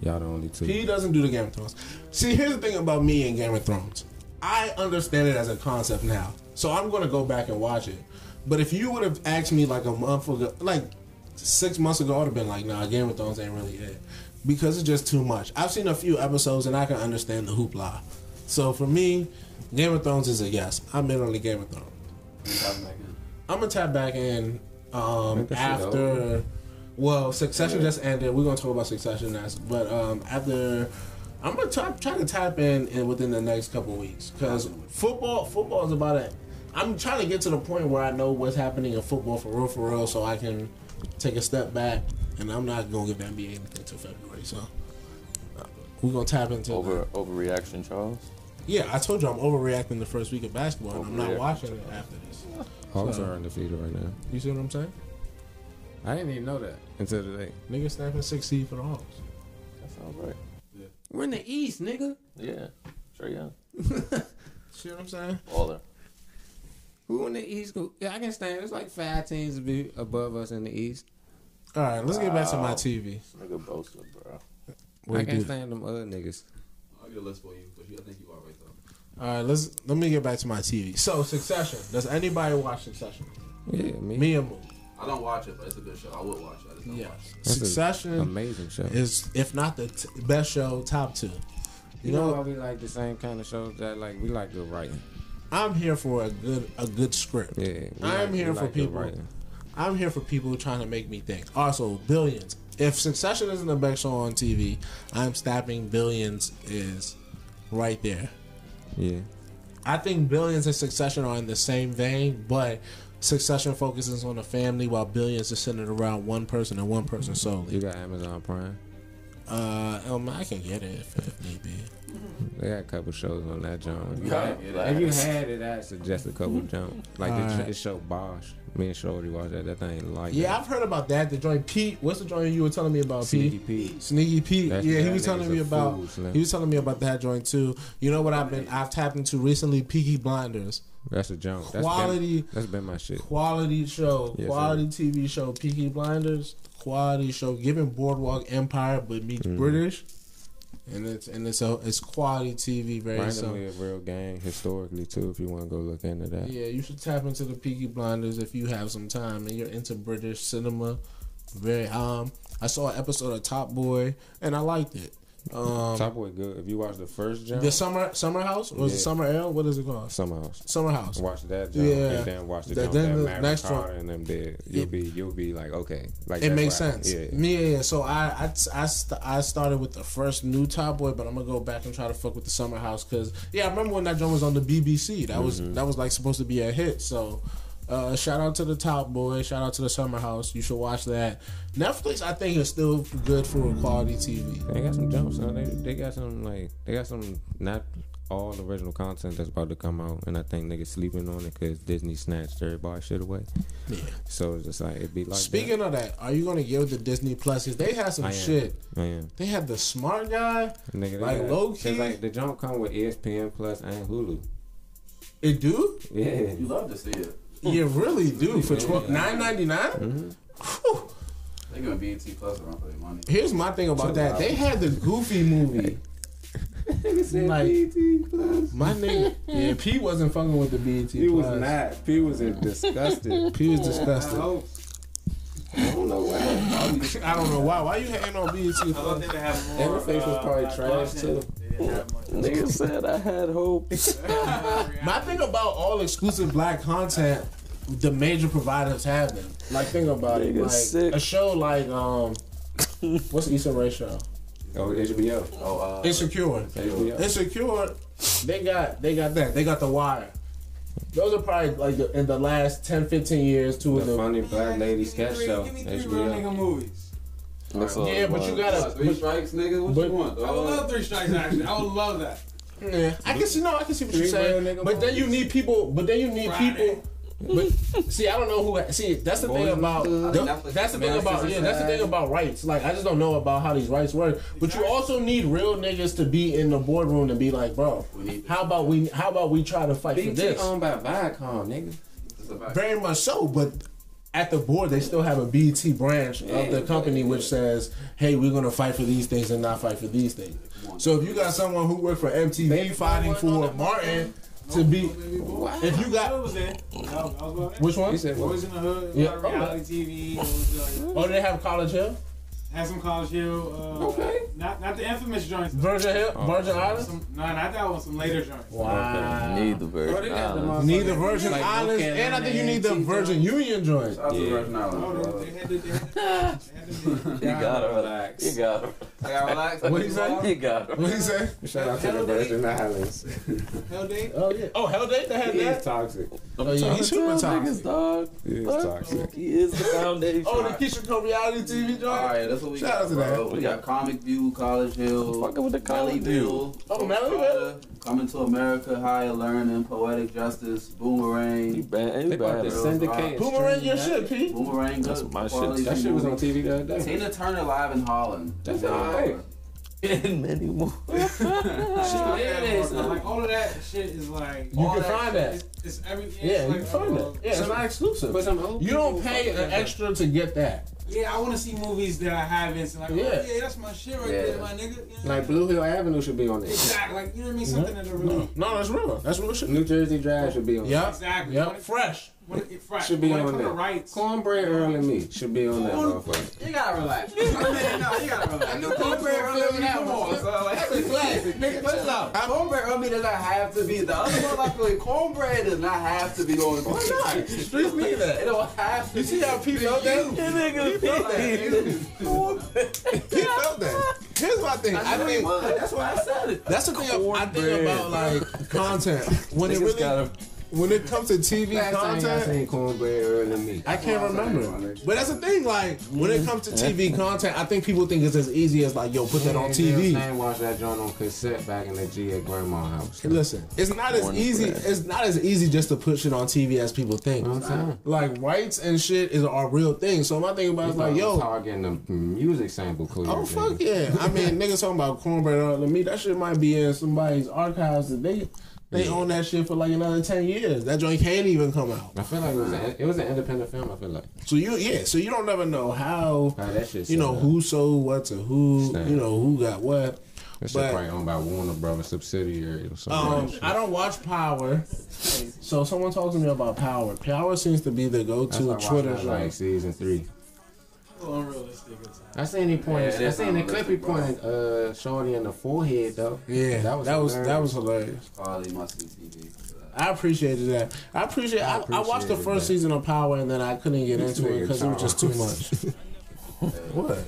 Y'all the only two. He doesn't do the Game of Thrones. See, here's the thing about me and Game of Thrones. I understand it as a concept now, so I'm going to go back and watch it. But if you would have asked me like a month ago, like six months ago, I'd have been like, "Nah, Game of Thrones ain't really it," because it's just too much. I've seen a few episodes and I can understand the hoopla. So for me, Game of Thrones is a yes. I'm in on the Game of Thrones. I'm gonna tap back in um, Make that shit after. Well, Succession just ended. We're gonna talk about Succession next, but um, after. I'm gonna try, try to tap in, in within the next couple weeks because football football is about it. I'm trying to get to the point where I know what's happening in football for real, for real, so I can take a step back. And I'm not gonna give the NBA anything until February, so uh, we're gonna tap into Over that. overreaction, Charles. Yeah, I told you I'm overreacting the first week of basketball, and I'm not watching it after this. Hawks So- are undefeated right now. You see what I'm saying? I didn't even know that until today. Niggas snapping six seed for the Hawks. That sounds right. We're in the East, nigga. Yeah. Sure, yeah. See what I'm saying? Baller. Who in the East? Go? Yeah, I can stand. There's like five teams to be above us in the East. All right, let's get back to my Wow. TV. This nigga boasted, bro. What I can't do? stand them other niggas. I'll get a list for you, but you, I think you are right though. All right, let's let me get back to my TV. So Succession. Does anybody watch Succession? Yeah, me. Me and Moo. I don't watch it, but it's a good show. I would watch it. I just don't Yes. watch it. That's Succession Amazing show. is, if not the t- best show, top two. You know why we like the same kind of shows that like we like good writing. I'm here for a good a good script. Yeah, I'm like- here for like people. I'm here for people trying to make me think. Also, Billions. If Succession isn't the best show on TV, I'm stabbing Billions is right there. Yeah, I think Billions and Succession are in the same vein, but Succession focuses on the family while Billions is centered around one person and one person solely. you got Amazon Prime. Uh, um, I can get it if, if need be. They got a couple shows on that joint. Yeah. If you had it, I'd suggest a couple jumps. Like the, Alright. the show Bosch. Me and Shorty watched that. That thing like Yeah, that. I've heard about that. The joint Pete. What's the joint you were telling me about? Sneaky Pete. Pete. Sneaky Pete. That's- yeah, he was telling me about. fool, he was telling me about that joint too. You know what I've been? I've tapped into recently. Peaky Blinders. That's a jump. That's Quality- Been, that's been my shit. Quality show. Yes, quality TV show. Peaky Blinders. Quality show. Giving Boardwalk Empire, but meets Mm-hmm. British. And it's and it's a it's quality TV. Very so. Randomly a real gang historically too. If you want to go look into that. Yeah, you should tap into the Peaky Blinders if you have some time and you're into British cinema. Very um, I saw an episode of Top Boy and I liked it. Um, Top Boy good. If you watch the first jump, the summer summer house or is it summer ale? What is it called? Summer House. Summer house. Watch that jump Yeah. and then watch the That- jump then that the next one- and them dead. You'll It- be you'll be like okay, like It makes sense. Yeah. Me, yeah, yeah. So I, I, I, st- I started with the first new Top Boy, but I'm gonna go back and try to fuck with the Summer House because yeah, I remember when that joint was on the BBC. That was Mm-hmm. that was like supposed to be a hit. So. Uh, shout out to the Top Boy. Shout out to the Summer House. You should watch that. Netflix, I think, is still good for quality TV. They got some jumps. Son. They they got some like they got some not all original content that's about to come out, and I think niggas sleeping on it because Disney snatched everybody shit away. Yeah. So it's just like it'd be like. Speaking of that, are you gonna give the Disney Plus? Cause they had some I shit. that. I am. They had the smart guy. Nigga, they Like, got- low 'cause, key? like the jump come with ESPN Plus and Hulu. It do? Yeah. You love to see it. You really do for twelve nine ninety nine. Mm-hmm. They giving BET Plus around for their money. Here's my thing about that. They had the Goofy movie. like my nigga, yeah, P wasn't fucking with the BET. He was not. P was disgusted. P was disgusted. I don't know why. I don't know why. Why you hating on BET I don't Plus? think they have more. Everything was uh, probably trash, too. They didn't have much. Nigga said I had hope. My thing about all exclusive black content, the major providers have them. Like think about it. Like sick. a show like um, what's the Issa Rae show? Oh, HBO. Oh, uh, Insecure. HBO. Insecure. They got they got that. They got the wire. Those are probably like the, in the last 10, 15 years two The of the. funny black lady sketch Three- show. Give me three real nigga movies. That's all Yeah, but you gotta. three strikes, nigga. What but- you want? I would dog? love Three Strikes actually. I would love that. Yeah, I can see. No, I can see what you're saying. nigga But then you need people. But then you need Friday. people. But see, I don't know who. See, that's the thing about. The- that's the thing about. Yeah, that's the thing about rights. Like, I just don't know about how these rights work. But you also need real niggas to be in the boardroom to be like, bro, how about we? How about we try to fight for this? owned by Viacom, nigga. It's a fact. Very much so, but at the board they still have a BT branch of the company which says, "Hey, we're gonna fight for these things and not fight for these things." So if you got someone who worked for MTV fighting for Martin to be, if you got was there. I was, I was going there. which one? You said what? Boys in the Hood. Yeah. Yeah. Reality TV. It was, Oh, they have College Hill. Had some College Hill. Uh, Okay. Not not the infamous joints. Virgin Hill, Virgin Islands. Some, no, not that one. Some later joints. Wow. Okay. Need the Virgin got Islands. Need the Virgin Like Islands, North and I think you need the Virgin Union joint. Shout out Yeah. Virgin Islands, Oh, bro. they, they had to. They had, to. You gotta relax. You gotta. I got relaxed. What he say? You gotta. What he say? Shout out to the Virgin Islands. Hell day. Oh yeah. Oh Hell Day, they had He is that. toxic. Oh yeah, he's super Niggas, toxic. dog. He is Fuck. toxic. He is the foundation. Oh, the Keyshia Cole reality TV joint. All right, that's what we Shout got, out to bro. that. We got Comic View, College Hill, Fucking with the College View. Oh, Mellyville? Coming to America, Higher Learning, Poetic Justice, You Boomerang. bad. You They about bad. bro. syndicate. Boomerang your stream shit, Pete. Boomerang, That's good my shit. quality That shit was on. TV the other day. Tina Turner live in Holland. That's Yeah. alright. And many more. Like all of that shit is like. You All can that find that. It's, it's every. Yeah, it's you like, can find uh, it. Yeah, it's not exclusive. But some You don't pay an extra to get that. Yeah, I want to see movies that I haven't. So like, oh, Yeah. yeah. oh, yeah, that's my shit right Yeah. there, my nigga. You know? Like Blue Hill Avenue should be on there. exactly. Like you know what I mean? Something mm-hmm. that are really. No, no, that's real. That's real shit. New Jersey Drive should be on there. Yep. Exactly. Yep. Fresh. When it, fresh. Should be when on come to there. rights. Cornbread Earl and Me should be on that motherfucker. You gotta relax. I mean, no, you gotta relax. I knew Cornbread Earl and Me. Come on, son. Like, That's a classic, nigga. Chill out. Cornbread Early does not have to be the other one. I feel like cornbread does not have to be on. Why not? Streets need It don't have to. You see how Pete felt that? He felt that. Here's my thing. I think That's why I said it. that's the thing I think about like content when it really gotta. When it comes to TV Last time I content. Cornbread Earl and Me. I can't remember. But that's the thing, like, when it comes to TV content, I think people think it's as easy as like, yo, put that on TV. I watched that joint on cassette back in the G at grandma's house. Listen, it's not as easy. It's not as easy just to put shit on TV as people think. Like rights and shit is are real thing. So my thing about it is like, It's yo, hard getting the music sample clear. oh fuck yeah. I mean, niggas talking about cornbread on me. That shit might be in somebody's archives that they they own that shit for like another ten years. That joint can't even come out. I feel like it was an, it was an independent film. I feel like So you yeah. So you don't never know how. how that shit. You know up. who sold what to who. You know who got what. That shit probably owned by Warner Brothers subsidiary or something. Um, I don't watch Power, so someone talks to me about Power. Power seems to be the go-to Twitter that, like season three. I seen he pointed. Yeah, I is seen the clip he unrealistic, bro. pointed uh Shorty in the forehead though. Yeah, that was that was, that was hilarious. Quality must see TV. I appreciated that. I appreciate. I, I, watched the first that. season of Power and then I couldn't get This into it because it was just too much. what?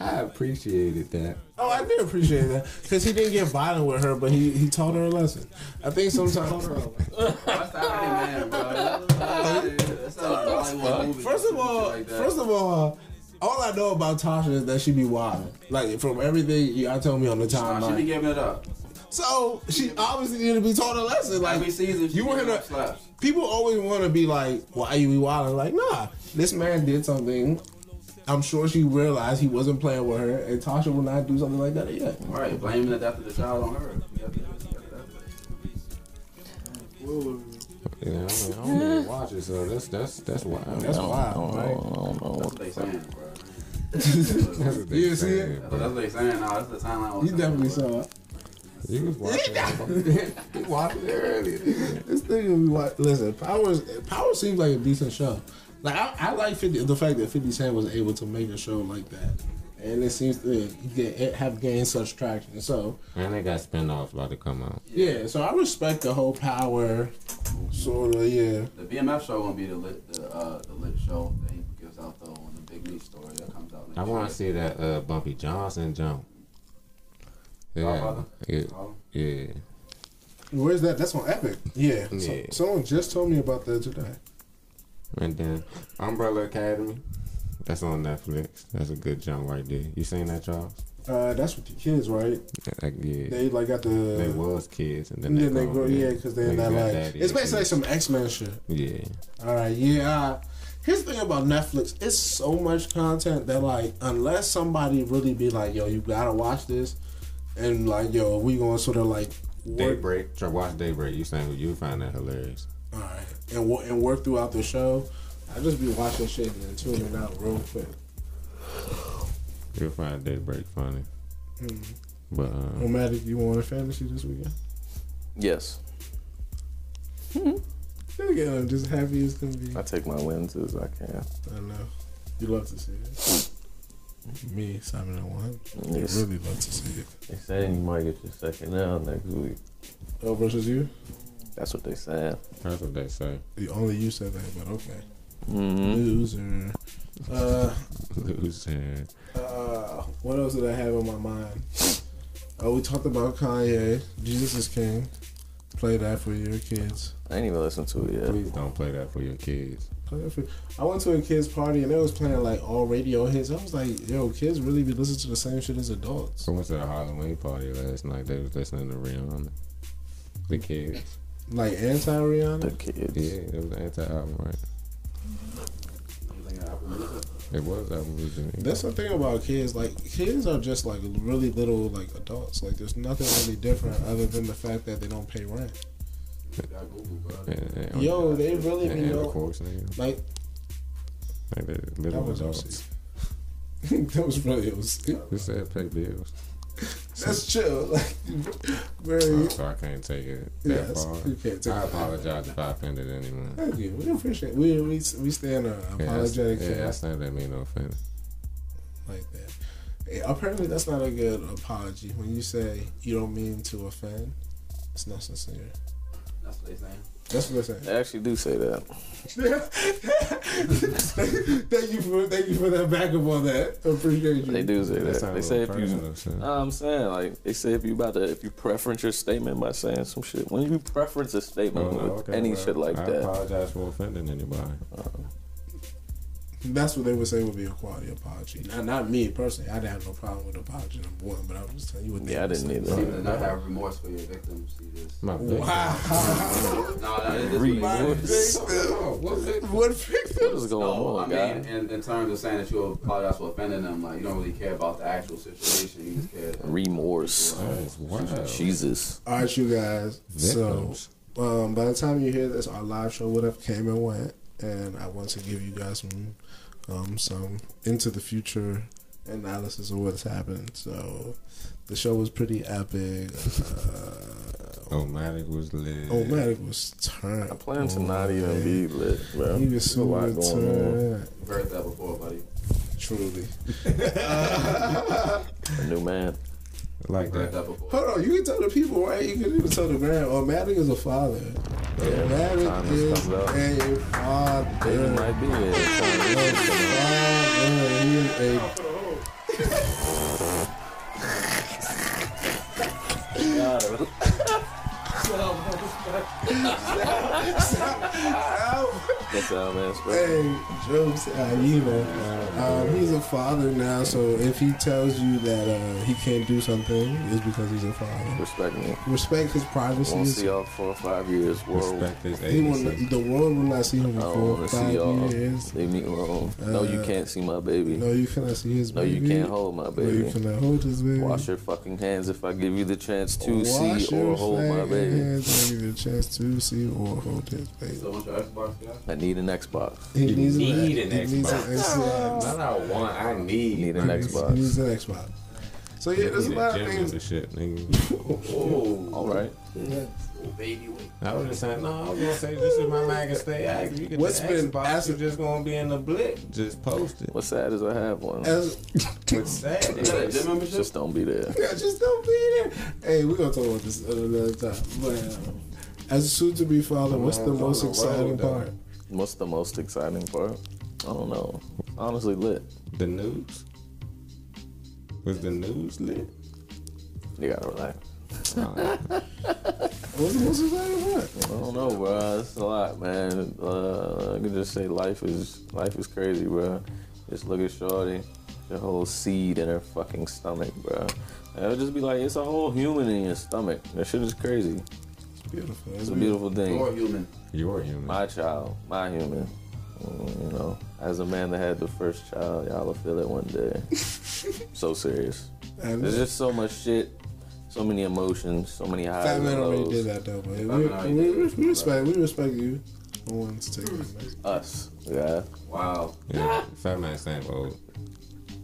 I appreciated that. Oh, I did appreciate that because he didn't get violent with her, but he he taught her a lesson. I think sometimes. That's the man, bro. That's not a Bollywood. First of all, first of all, all I know about Tasha is that she be wild. Like from everything y'all told me on the Nah, she be giving it up. So she obviously need to be taught a lesson. Like Every season, she you want giving her to. slaps. People always want to be like, "Why you be wild?" Like, nah, this man did something. I'm sure she realized he wasn't playing with her, and Tasha will not do something like that again. Right, blaming the death of the child on her. You got to- you got to- Yeah, I, mean, I don't even watch it, so that's that's that's wild. That's I wild, don't right? know. I don't know. That's what they saying, bro. That's You see saying, it? That's what they saying now. That's the timeline. You definitely saw it. You was watching. he watching it earlier. This thing will be like, listen, Power Power seems like a decent show. Like I, I like 50, the fact that Fifty Cent was able to make a show like that, and it seems to get, have gained such traction. So And they got spinoffs about to come out. yeah, so I respect the whole Power sort of yeah. The BMF show gonna be the lit, the, uh, the lit show that he gives out though on the Big Meech story that comes out. Next I want to see that uh, Bumpy Johnson jump. Yeah, yeah, yeah. Where's that? That's on Epix. Yeah. So, Yeah. someone just told me about that today. And then Umbrella Academy. That's on Netflix. That's a good jump right there. You seen that, Charles? Uh, that's with the kids, right? Like, yeah. They like got the. They was kids, and then then they, they grow, yeah, because they're in that like. daddy It's basically like some X Men shit. Yeah, All right, yeah. Here's the thing about Netflix: it's so much content that like, unless somebody really be like, "Yo, you gotta watch this," and like, "Yo, we gonna sort of like work, Daybreak. Try watch Daybreak. You saying you find that hilarious? all right, and wo- and work throughout the show." I just be watching shit and then tuning out real quick. You'll find Daybreak funny. Mm. But uh, Nomadic, you want a fantasy this weekend? Yes, Again, I'm just happy as can be. I take my wins as I can. I know. You love to see it. Me, Simon and one. Yes. Really love to see it. They saying you might get your second now next week. Oh, versus you? That's what they saying. That's what they say. The only you said that, but okay. Mm-hmm. Loser. Uh, Loser. uh, what else did I have on my mind? Oh, we talked about Kanye. Jesus is King. Play that for your kids. I ain't even listen to it yet. Please don't play that for your kids. Play that for- I went to a kids party and they was playing like all radio hits. I was like, yo, kids really be listening to the same shit as adults. I went to a Halloween party last night. They was listening to Rihanna. The kids. Like anti Rihanna. The kids. Yeah, it was anti-album, right? It was music. That's the thing about kids. Like kids are just like really little like adults. Like there's nothing really different other than the fact that they don't pay rent. Yo, they really be course, like Like they're that little was adults. that was really it said pay bills? That's chill. Like very So I can't take it that yes, far. you can't take I it. apologize if I offended anyone. Thank you. We appreciate. We we we stand a Yeah, apologetic I, yeah, I cast stand that mean no offense. like that. Apparently, that's not a good apology. When you say you don't mean to offend, it's not sincere. That's what they saying. That's what they're saying. They actually do say that. thank you for thank you for that backup on that. I appreciate you. They do say That that. They say if you. personal, I'm saying like they say if you about to if you preference your statement by saying some shit. When you preference a statement Oh, no, with okay, any well, shit like I that, I apologize for offending anybody. That's what they would say would be a quality apology. Not, not me personally. I didn't have no problem with apology number one, but I was just telling you what they yeah, I didn't say. either. See, to not have remorse for your victims. You just My victim. Wow. no, no, it is Read what it what? is. What victim? What is going No, I on, mean, in, in terms of saying that you apologize for offending them, like you don't really care about the actual situation. You just care. Remorse. That is wild. Jesus. All right, you guys. Victims. So, um, by the time you hear this, our live show would have came and went, and I want to give you guys some, um, some into the future analysis of what's happened. So, the show was pretty epic. Uh, Omatic was lit. Omatic was turned. I plan to not on, even be lit, bro. He was There's a so lot going on. turned. You've heard that before, buddy. Truly. A new man. Like that. that. Hold on, you can tell the people, right? You can even tell the grand. Oh, Omatic is a father. Yeah, time Omatic has is come up. a father. Baby might be there. He is a That's how man. Hey, jokes, uh, you know, um, he's a father now. So if he tells you that uh, he can't do something, it's because he's a father. Respect me. Respect his privacy. Won't see y'all for five years. World. Respect his He will, age. the world will not see him I for four, want five see y'all. years. Leave me alone. no, you Uh, can't see my baby. No, you cannot see his baby. No, you can't hold my No, baby. you cannot hold his baby. Wash your fucking hands if I give you the chance to Wash see or hold my fucking baby. hands when you get a chance to see or hold his baby. So, want your Xbox guy? I need an Xbox. He You needs need an, an he needs an Xbox. Xbox. Not I want, I need. Need an He Xbox. needs an Xbox. So yeah, there's a lot a of gym things. and shit, nigga. Oh, All right. baby, wait. I was just saying, no, I was gonna say this is my mag and stay active. You get What's the been Xbox, acid- you just gonna be in the blip. Just post it. What's sad is I have one. As, What's sad Is that a gym membership? Just don't be there. yeah, just don't be there. Hey, we're gonna talk about this another time. But um, as a soon-to-be father, what's the most on the road, exciting though. part? What's the most exciting part? I don't know. Honestly, lit. the news. Was the news lit? You gotta relax. What's the most exciting part? I don't know, bro. It's a lot, man. Uh, I can just say life is life is crazy, bro. Just look at Shorty, the whole seed in her fucking stomach, bro. It'll just be like it's a whole human in your stomach. That shit is crazy. Beautiful. It's a beautiful thing. You're human. You're human. My child, my human. You know, as a man that had the first child, y'all will feel it one day. so serious. And There's just so much shit, so many emotions, so many highs Fat Man already did that though, but we, Man already we, we, we respect we respect you for wanting to take. Us, yeah. Wow. Yeah, Fat man stand old.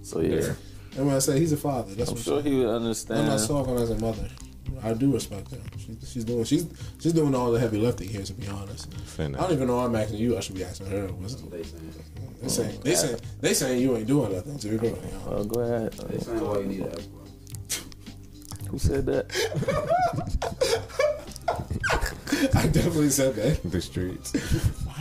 So yeah, I'm gonna say he's a father. That's I'm what sure he would understand. I'm not understand. talking as a mother. I do respect her. She, she's doing she's she's doing all the heavy lifting here. To be honest, I don't even know why I'm asking you. I should be asking her. What's the, They saying. they saying they saying they saying you ain't doing nothing. To be perfectly honest. Oh, go ahead. They saying all you need to ask for. Who said that? I definitely said that. The streets.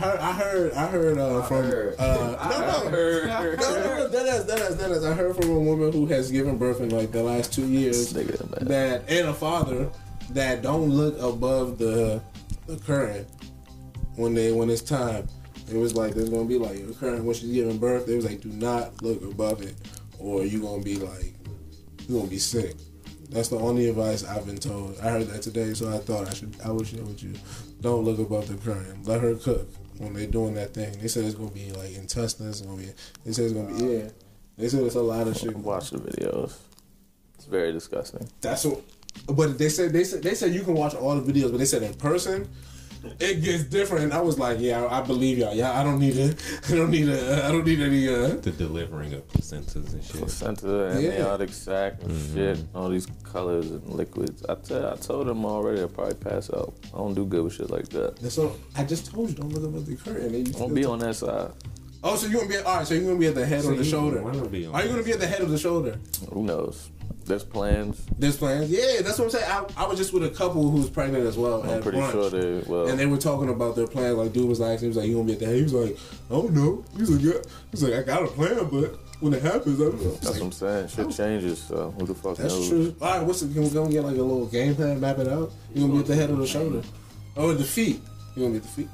I heard I heard I heard uh, from heard. uh, no no no, no, that is, that is, that is. I heard from a woman who has given birth in like the last two years that, and a father that don't look above the the current when they when it's time. It was like there's gonna be like a current when she's giving birth. It was like do not look above it, or you gonna be like you gonna be sick. That's the only advice I've been told. I heard that today, so I thought I should I would share with you. Don't look above the current. Let her cook when they're doing that thing. They said it's gonna be like intestines. It's gonna be. They said it's gonna be yeah. They said it's a lot of shit. Watch the videos. It's very disgusting. That's what. But they said they said they said you can watch all the videos, but they said in person, it gets different. I was like, yeah, I believe y'all. Yeah, I don't need a, I don't need a, I don't need any. Uh, The delivering of placentas and shit. Placenta, Yeah. amniotic sac, and shit. All these colors and liquids. I tell, I told them already. I'll probably pass out. I don't do good with shit like that. and so I just told you don't look above the curtain. And you I still won't be on that side. Oh, so you gonna be all right? So you gonna be at the head So or the shoulder? be on Are you gonna be at the head of the shoulder? Who knows? There's plans. There's plans. Yeah, that's what I'm saying. I, I was just with a couple who's pregnant as well. I'm pretty brunch. sure they well. And they were talking about their plans. Like, dude was like, he was like, you gonna be at the head? He was like, I don't know. He's like, yeah. He's like, I got a plan, but when it happens, I don't know. I was that's what I'm saying. Shit changes. So who the fuck That's knows? true. All right, what's the, can we go and get like a little game plan, map it out? You gonna be at the head of the shoulder? Oh, the feet. You gonna be at the feet?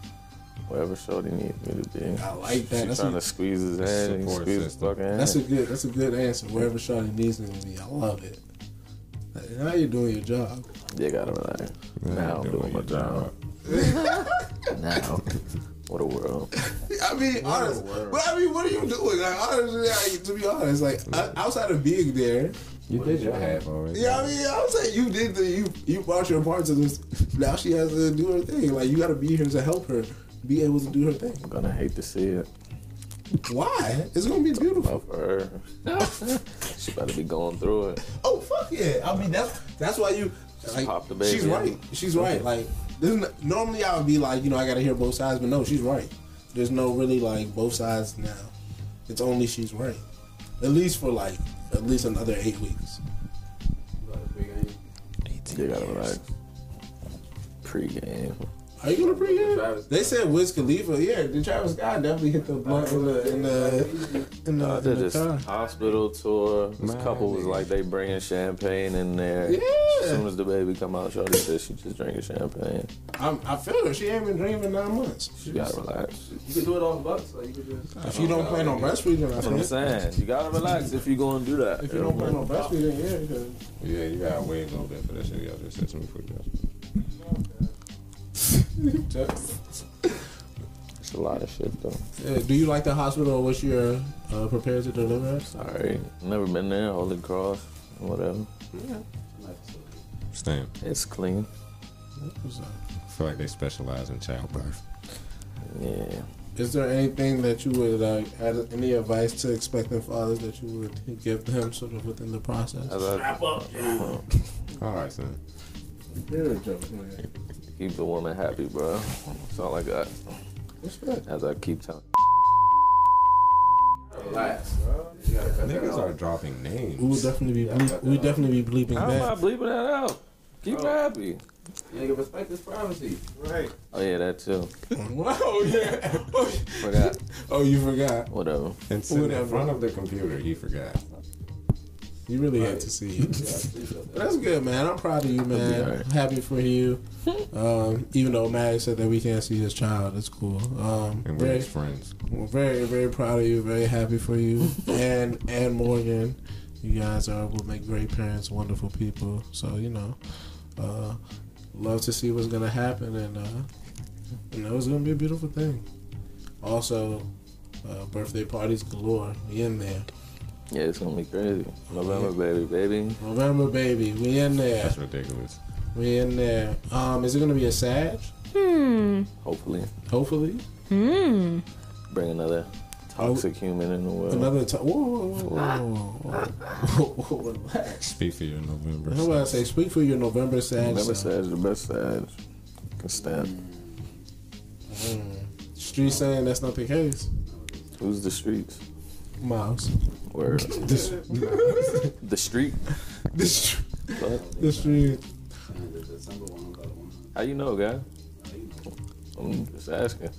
Wherever Shorty need me to be. I like that. She That's trying a, to squeeze his hand and he squeeze his fucking hand. that's a good. That's a good answer. Wherever Shawty needs me to be, I love it. Now you're doing your job. you gotta relax. Now I'm doing my your job. Now. What a world. I mean, honestly, but I mean, what are you doing? Like, honestly, like, to be honest, like o- outside of being there, You did your half already. yeah, I mean, I would say you did the you you brought your part to this. Now she has to do her thing. Like you got to be here to help her be able to do her thing. I'm gonna hate to see it. Why? It's gonna be beautiful. But for her, she better be going through it. Oh fuck yeah! I mean that's that's why you like pop the baby she's in. right. She's right. Like this is n- normally I would be like you know I gotta hear both sides, but no, she's right. There's no really like both sides now. It's only she's right. At least for like at least another eight weeks. You gotta relax. Pre-game. Are you gonna pregame? Travis. They said Wiz Khalifa. Yeah, the Travis Scott definitely hit the blunt in the in the in the, I in the car. hospital tour. This Man, couple was like they bringing champagne in there. Yeah. As soon as the baby come out, Shorty said she just drinking champagne. I'm, I feel her. She ain't been drinking in nine months. She gotta relax. You can do it off bucks, or you can just. If you don't plan on breastfeeding, I That's what I'm think. saying. You gotta relax if you gonna do that. If you don't plan on breastfeeding, yeah, Yeah, you gotta wait a little bit for that shit. Y'all just said to me before you It's a lot of shit though. Uh, do you like the hospital in which you're uh, prepared to deliver? Sorry, never been there. Holy Cross, whatever. Yeah. Stamp. It's clean. I feel like they specialize in childbirth. Yeah. Is there anything that you would like, add any advice to expectant fathers that you would give them sort of within the process? As I All right, son. You're a joke, man. Keep the woman happy, bro. That's all I got. What's that? As I keep telling. Relax, bro. You gotta cut Niggas are dropping names. We would definitely be bleep, we would definitely be bleeping How am I bleeping that out? Keep her happy. Nigga, respect his privacy. Right. Oh yeah, that too. Wow, yeah. Forgot. Oh, you forgot. Whatever. And sitting Whatever. in front of the computer, he forgot. You really had to see it. But that's good, man. I'm proud of you, man. alright. Happy for you. Um, even though Maddie said that we can't see his child, it's cool. Um, And we're very, his friends. we're very, very proud of you. Very happy for you and and Morgan. You guys are will make great parents, wonderful people. So you know, uh, love to see what's gonna happen, and uh, you know it's gonna be a beautiful thing. Also, uh, birthday parties galore. We in there. Yeah, it's gonna be crazy. November, baby, baby. November, baby. We in there. That's ridiculous. We in there. Um, is it gonna be a Sag? Hmm. Hopefully, Hopefully. Hmm. Bring another Toxic human in the world. Another time. Whoa, whoa, whoa, whoa, whoa, whoa, relax. Speak for your November. How about I say, speak for your November sad. Never self. Sag, the best Sag. Can stand. Street saying that's not the case. Who's the streets? Miles. Where This, the street? this, What? the street. And the December one, got one. How you know, guy? I'm just asking.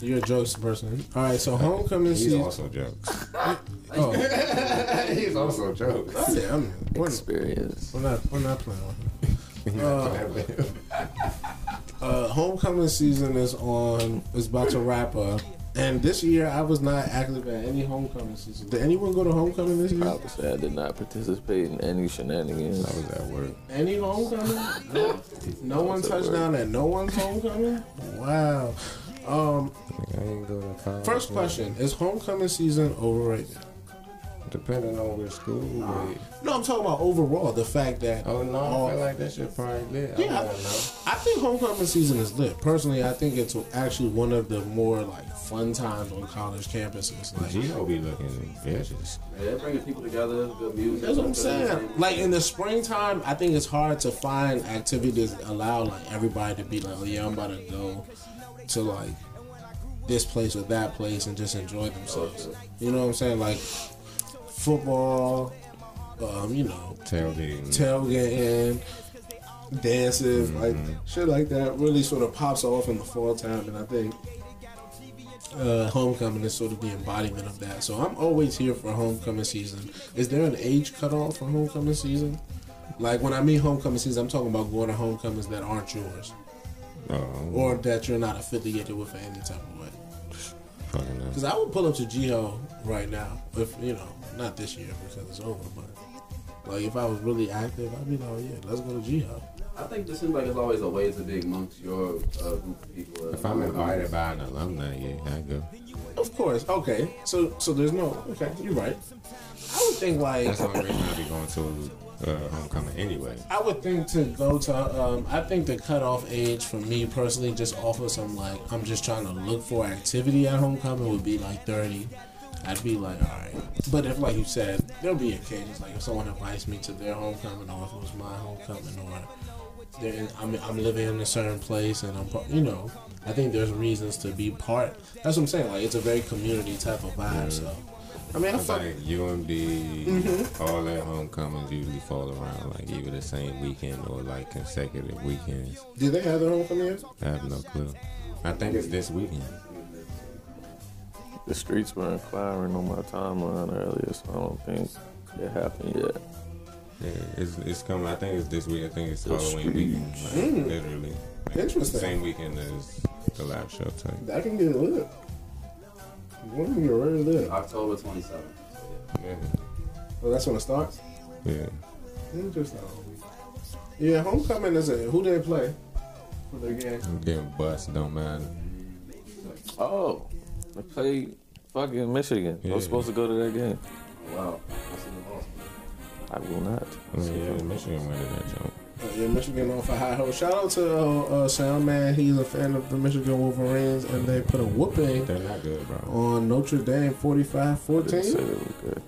You're a jokes person. All right, so homecoming season. He's season. also jokes. Oh, He's also jokes. oh, yeah, I'm, we're, Experience. we're not we're not playing with him. Uh, uh, homecoming season is on. is about to wrap up. And this year, I was not active at any homecoming season. Did anyone go to homecoming this year? I would say I did not participate in any shenanigans. I was at work. Any homecoming? No, no one touched down at no one's homecoming. Wow. Um, I ain't go to college. first question: Is homecoming season overrated? Depending on which school. But, No, I'm talking about overall. The fact that oh no, all- I feel like that shit probably lit. Yeah, I I, don't know. I think homecoming season is lit. Personally, I think it's actually one of the more like fun times on college campuses. Like, Gino be looking vicious. Yeah, they're bringing people together, good music. that's what I'm saying. Like in the springtime, I think it's hard to find activities that allow like everybody to be like, oh yeah, I'm about to go to like this place or that place and just enjoy themselves. You know what I'm saying? Like football, um, you know, Tailgating. tailgating, dances, Mm-hmm. like shit like that really sort of pops off in the fall time, and I think uh, homecoming is sort of the embodiment of that. So I'm always here for homecoming season. Is there an age cutoff for homecoming season? Like when I mean homecoming season, I'm talking about going to homecomings that aren't yours um, or that you're not affiliated with in any type of way. Because I would pull up to Jiho right now, if you know, not this year because it's over, but like if I was really active, I'd be like, oh, yeah, let's go to Jiho. I think this seems like it's always a way to be amongst your uh, group of people. If I'm invited by an alumni, yeah, I go. Of course. Okay. So so there's no. Okay, you're right. I would think like That's the only reason I be going to uh, homecoming anyway. I would think to go to. Um, I think the cutoff age for me personally, just off of some like I'm just trying to look for activity at homecoming would be like 30. I'd be like, all right. But if, like you said, there'll be occasions like if someone invites me to their homecoming, or if it was my homecoming, or they're in, I'm, I'm living in a certain place, and I'm, pro- you know, I think there's reasons to be part. That's what I'm saying. Like it's a very community type of vibe. So, I mean, I It's fuck. like UMD, mm-hmm. all that homecomings usually fall around like either the same weekend or like consecutive weekends. Do they have their homecoming yet? I have no clue. I think it's this weekend. The streets were inquiring on my timeline earlier, so I don't think it happened yet. Yeah, it's, it's coming. I think it's this week. I think it's The Halloween weekend. Like, Mm. Literally. Like, Interesting. Same weekend as the live show type. That can get lit. When can get really lit? October 27th. Yeah. Well, that's when it starts. Yeah. Interesting. Yeah, homecoming is a who they play for their game. I'm getting bust, don't matter. Oh, they play fucking Michigan. I Yeah. was supposed to go to that game. Wow. I will not. I mean, yeah, Michigan went to that jump. Uh, yeah, Michigan on a high hopes. Shout out to uh, uh, Sound Man. He's a fan of the Michigan Wolverines, and they put a whooping They're not good, bro. on Notre Dame 45 Didn't say 14. they were good.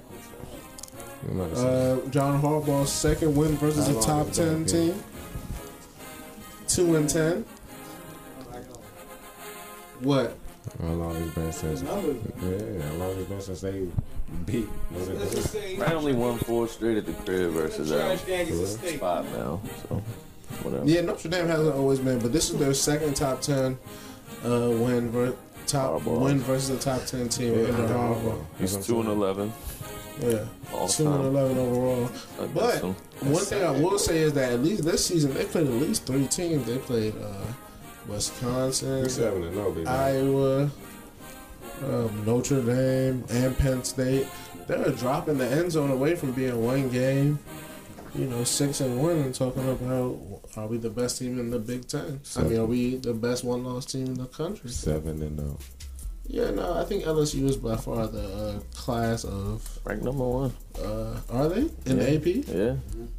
I'm about to say, Uh, John Harbaugh's second win versus a top is that 10 game? team. 2 and 10. What? How long it's been since? Yeah, how long it's been since they beat? Was it? Let's I only won four straight at the crib versus them. trash gang is a steak. Five now, so whatever. Yeah, Notre Dame hasn't always been, but this is their second top 10 uh, win, ver- top Harbaugh. win versus a top 10 team Yeah, under under Harbaugh. Harbaugh. He's two and eleven. Yeah. All 2 and 11 overall. Against But one thing I will say is that at least this season they played at least three teams. They played uh, Wisconsin, We seven and zero, baby. Iowa, um, Notre Dame, and Penn State. They're dropping the end zone away from being one game. You know, six and one, and talking about are we the best team in the Big Ten? I mean, are we the best one loss team in the country? Seven and zero. Yeah, no, I think LSU is by far the uh, class of. Ranked number one. Uh, are they in Yeah. the AP? Yeah.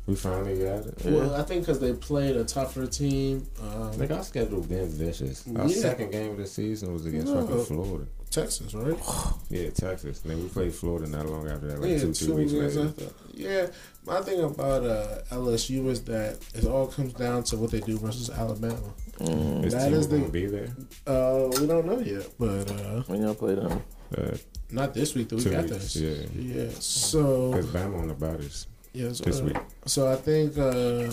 We finally got it. Well, I think because they played a tougher team. Um, Like our schedule been vicious. Our Yeah. second game of the season was against No. fucking Florida. Texas, right? Yeah, Texas. And then we played Florida not long after that, like yeah, two, two weeks weeks later. after. Yeah, my thing about uh, LSU is that it all comes down to what they do versus Alabama. This That team is the- gonna be there. Uh, we don't know yet, but uh, When y'all play them, Uh, not this week. The week Two after. this. yeah. yeah. So Cause Bama on the bodies yeah, so, this week. So I think uh,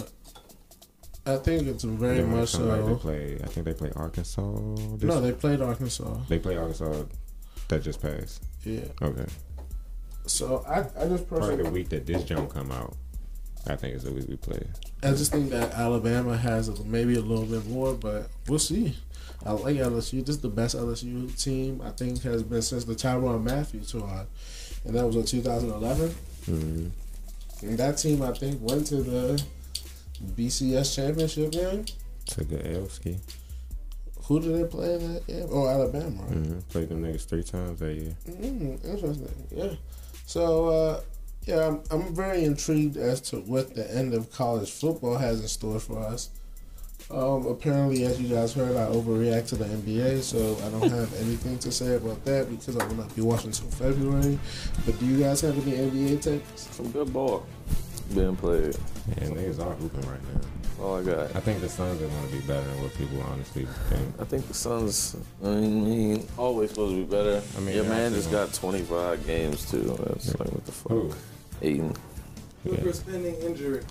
I think it's very Then when they much come back, so. They play. I think they play Arkansas. This No, they played Arkansas. they play Arkansas. That just passed. Yeah. Okay. So I, I just Probably the week that this jump come out. I think it's the week we play. I just think that Alabama has maybe a little bit more, but we'll see. I like LSU. This is the best LSU team I think has been since the Tyrann Mathieu tour, and that was in 2011. Mm-hmm. And that team I think went to the BCS championship game. Took a L ski. Who did they play in that game? Oh, Alabama. Right? Mm-hmm. Played them niggas three times that year. Mm, interesting. Yeah. So, uh, yeah, I'm, I'm very intrigued as to what the end of college football has in store for us. Um, apparently, as you guys heard, I overreact to the NBA, so I don't have anything to say about that because I will not be watching until February. But do you guys have any NBA takes? some good ball being played. And niggas are hooping right now. All I got. I think the Suns are going to be better than what people honestly think. I think the Suns. I mean, always supposed to be better. I mean, your they're man just got 25 games too. That's like what the fuck. Who? Aiden, Clippers pending injury.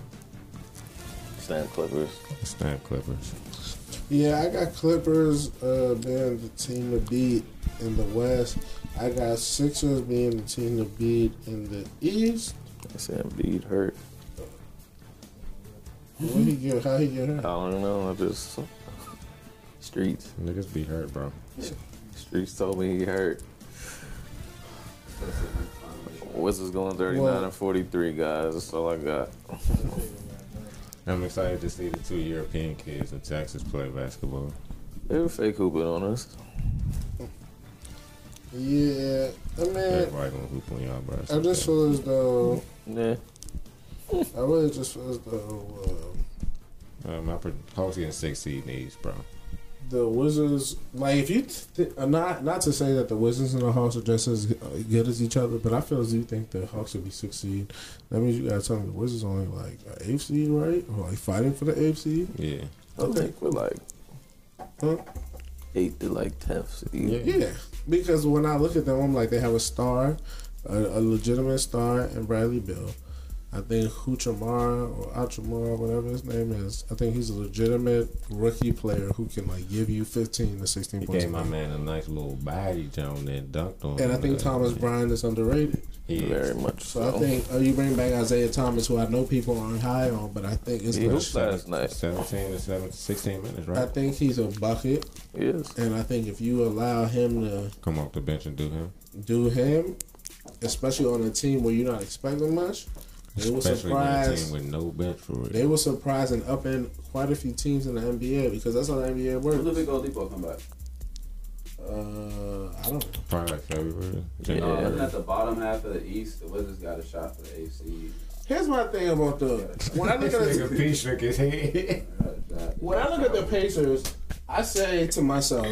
Stan Clippers. Snap Clippers. Yeah, I got Clippers uh, being the team to beat in the West. I got Sixers being the team to beat in the East. I said Embiid hurt. What he get? How he get hurt? I don't know. I just streets. Niggas be hurt, bro. Streets told me he hurt. Wizards going 39 Well- and 43, guys. That's all I got. I'm excited to see the two European kids in Texas play basketball. They were fake hooping on us. Yeah, I mean, Everybody gonna hoop on y'all, bro. I just feel as though Yeah. I really just feel as though uh, uh, my pro- Hawks getting six seed needs, bro. The Wizards, like if you th- uh, not not to say that the Wizards and the Hawks are just as good as each other, but I feel as you think the Hawks would be six seed. That means you gotta tell me the Wizards only like an eighth seed, right? Or like fighting for the eighth seed. Yeah. I Okay. think we're like Huh? 8 to like 10th seed. Yeah. Yeah, because when I look at them, I'm like they have a star, a, a legitimate star, in Bradley Beal. I think Huchamara or Achamara, whatever his name is, I think he's a legitimate rookie player who can like give you 15 to 16 He points. gave a my man a nice little body jump and dunked on And I think Uh, Thomas Bryant is underrated. He Very is. much So so. I think uh, you bring back Isaiah Thomas, who I know people aren't high on, but I think it's He like, hooped last night. 17 to 7, 16 minutes, right? I think he's a bucket, Yes. and I think if you allow him to Come off the bench and do him. do him, especially on a team where you're not expecting much, they were Especially surprised. team with no bench for real. They were surprised and up in quite a few teams in the NBA because that's how the NBA When did works. Big Oladipo come back? Uh, I don't know. Probably like February. No, January. looking at the bottom half of the East, the Wizards got a shot for the AC. Here's my thing about the when I look at This the, nigga P shook his head. when I look at the Pacers, I say to myself,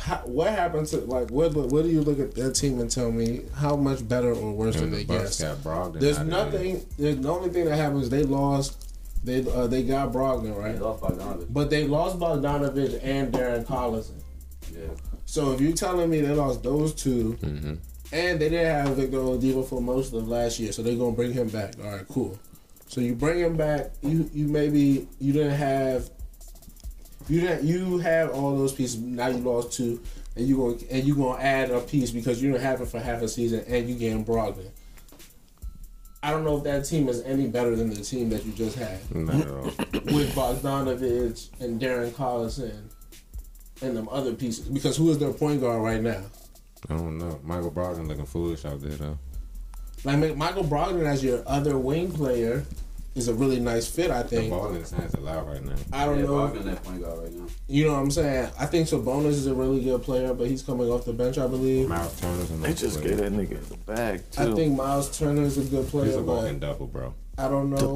how, what happened to like what what do you look at that team and tell me how much better or worse than they the Bucks got Brogdon. There's out of there. nothing. There's the only thing that happens. They lost. They uh, they got Brogdon They right, lost Bogdanovich. but they lost Bogdanovich and Darren Collison. Yeah. So if you're telling me they lost those 2 Mhm. and they didn't have Victor Oladipo for most of last year, so they're gonna bring him back. All right, cool. So you bring him back. You you maybe you didn't have. You didn't. You have all those pieces. Now you lost two, and you going and you gonna add a piece because you didn't have it for half a season, and you getting Brogdon. I don't know if that team is any better than the team that you just had Not with Bogdanovich and Darren Collison and them other pieces. Because who is their point guard right now? I don't know. Michael Brogdon looking foolish out there though. Like Michael Brogdon as your other wing player is a really nice fit. I think. ball in his hands a lot right now. I don't yeah, know. Bogdan that point guard right now. You know what I'm saying? I think Sabonis is a really good player, but he's coming off the bench, I believe. Myles Turner's a They just player. gave that nigga the bag, too. I think Myles Turner is a good player. He's player, a but walking double, bro. I don't know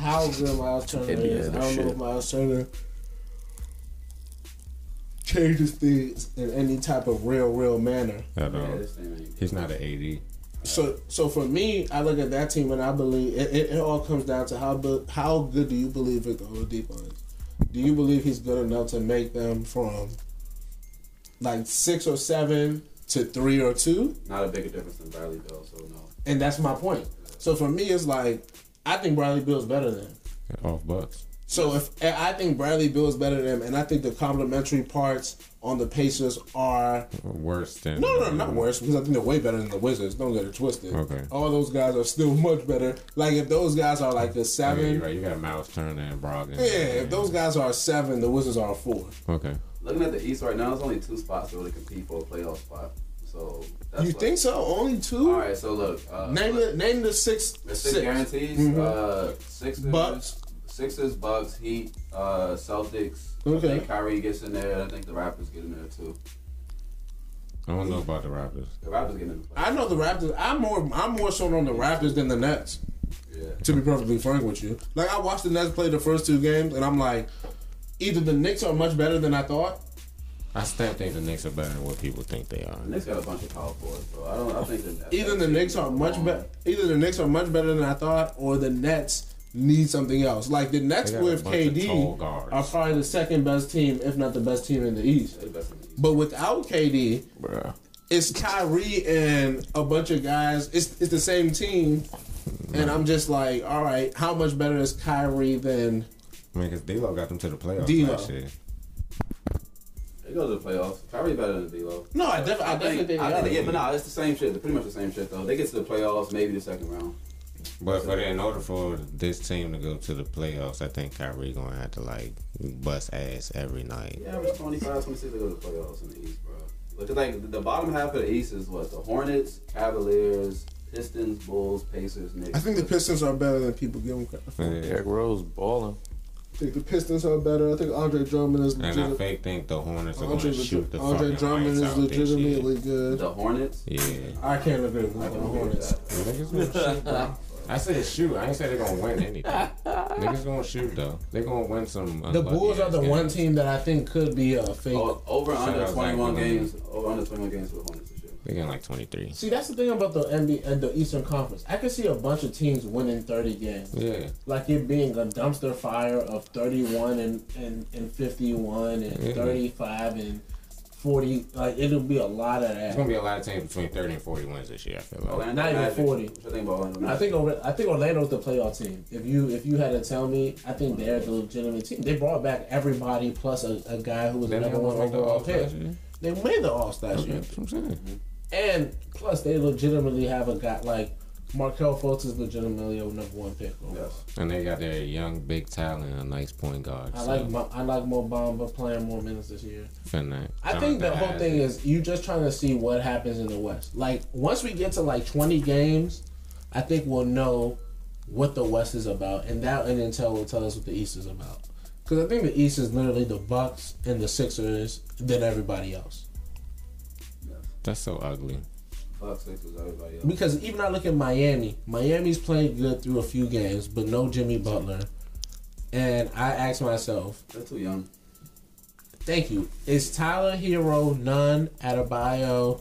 how good Myles Turner is. I don't know if Myles Turner changes things in any type of real, real manner. At Yeah, all. this thing ain't. He's not an AD. So, so for me, I look at that team and I believe it, it, it all comes down to how bu- how good do you believe Victor Oladipo is? Do you believe he's good enough to make them from like six or seven to three or two? Not a bigger difference than Bradley Beal, so no. And that's my point. So for me, it's like I think Bradley Beal's better than. Off Bucks. So if I think Bradley Beal is better than him, and I think the complementary parts on the Pacers are Worse than. no, no, not worse because I think they're way better than the Wizards. Don't get it twisted. Okay. all those guys are still much better. Like if those guys are like a Yeah, seven, you're right. You got Myles Turner and Brogdon. yeah. If those guys are a seven, the Wizards are a four. Okay. Looking at the East right now, there's only two spots to really compete for a playoff spot. So that's you like- think so? Only two? All right, so look. Uh, Name the name the six. The six, six. guarantees. Mhm. Uh, Sixers, Bucks. Sixers, Bucks, Heat, uh, Celtics. Okay. I think Kyrie gets in there. I think the Raptors get in there too. I don't know about the Raptors. The Raptors get in the I know the Raptors. I'm more. I'm more so on the Raptors than the Nets. Yeah. To be perfectly frank with you, like I watched the Nets play the first two games, and I'm like, either the Knicks are much better than I thought. I still think the Knicks are better than what people think they are. The Knicks got a bunch of power forwards, bro. I don't. I think that Either the Knicks are much better. Either the Knicks are much better than I thought, or the Nets need something else. Like the Nets They got a with bunch of tall KD are probably the second best team, if not the best team in the East. They best in the East. But without KD, Bruh. it's Kyrie and a bunch of guys. It's it's the same team, and I'm just like, all right, how much better is Kyrie than? I mean, because D'Lo got them to the playoffs D'Lo. last year. They go to the playoffs. Kyrie better than D'Lo. No, I, def- I definitely think. I they think, are. yeah, but no, it's the same shit. Pretty much the same shit though. They get to the playoffs, maybe the second round. But but in order for this team to go to the playoffs, I think Kyrie gonna have to like bust ass every night. Yeah, average 25, 26 to go to the playoffs in the East, bro. Look at like the bottom half of the East is what the Hornets, Cavaliers, Pistons, Bulls, Pacers, Knicks. I think the Pistons are better than people give them credit. Yeah. Derrick Rose balling. I think the Pistons are better. I think Andre Drummond is And I fake think the Hornets are Andre, gonna shoot the Andre fucking Drummond lights is out this year. legitimately good. the Hornets. Yeah. I can't agree with the can agree Hornets. that. Niggas gonna shoot, bro. I said shoot. I ain't said they're gonna win anything. Niggas gonna shoot though. They're gonna win some. The Bulls are the games. one team that I think could be a fake. Oh, over Shout under 21 games. Over under 21 games for the Hornets this year. They getting like 23. See, that's the thing about the NBA and uh, the Eastern Conference. I could see a bunch of teams winning 30 games. Yeah. Like it being a dumpster fire of 31 and, and, and 51 and Yeah. 35 and 40. Like it'll be a lot of It's that. gonna be a lot of teams between 30 and 40 wins this year. I feel like. Orlando Not even 40. What you think Orlando I think Orla- I think Orlando's the playoff team. If you if you had to tell me, I think they're the legitimate team. They brought back everybody plus a, a guy who was the they number one almost the overall All pick. Stars. They made the All Star Okay, year. That's what I'm saying. And plus, they legitimately have a guy like Markelle Fultz is legitimately a number one pick. Yes. And they got their young big talent, and a nice point guard. I so, like Mo- I like Mo Bamba playing more minutes this year. finna- I think the whole thing Isaac. is you just trying to see what happens in the West. Like once we get to like twenty games, I think we'll know what the West is about, and that and Intel will tell us what the East is about. Because I think the East is literally the Bucks and the Sixers, then everybody else. That's so ugly. Everybody else. Because even I look at Miami, Miami's playing good through a few games, but no Jimmy Butler. And I ask myself, They're too young. thank you. Is Tyler Herro, Nunn, Adebayo,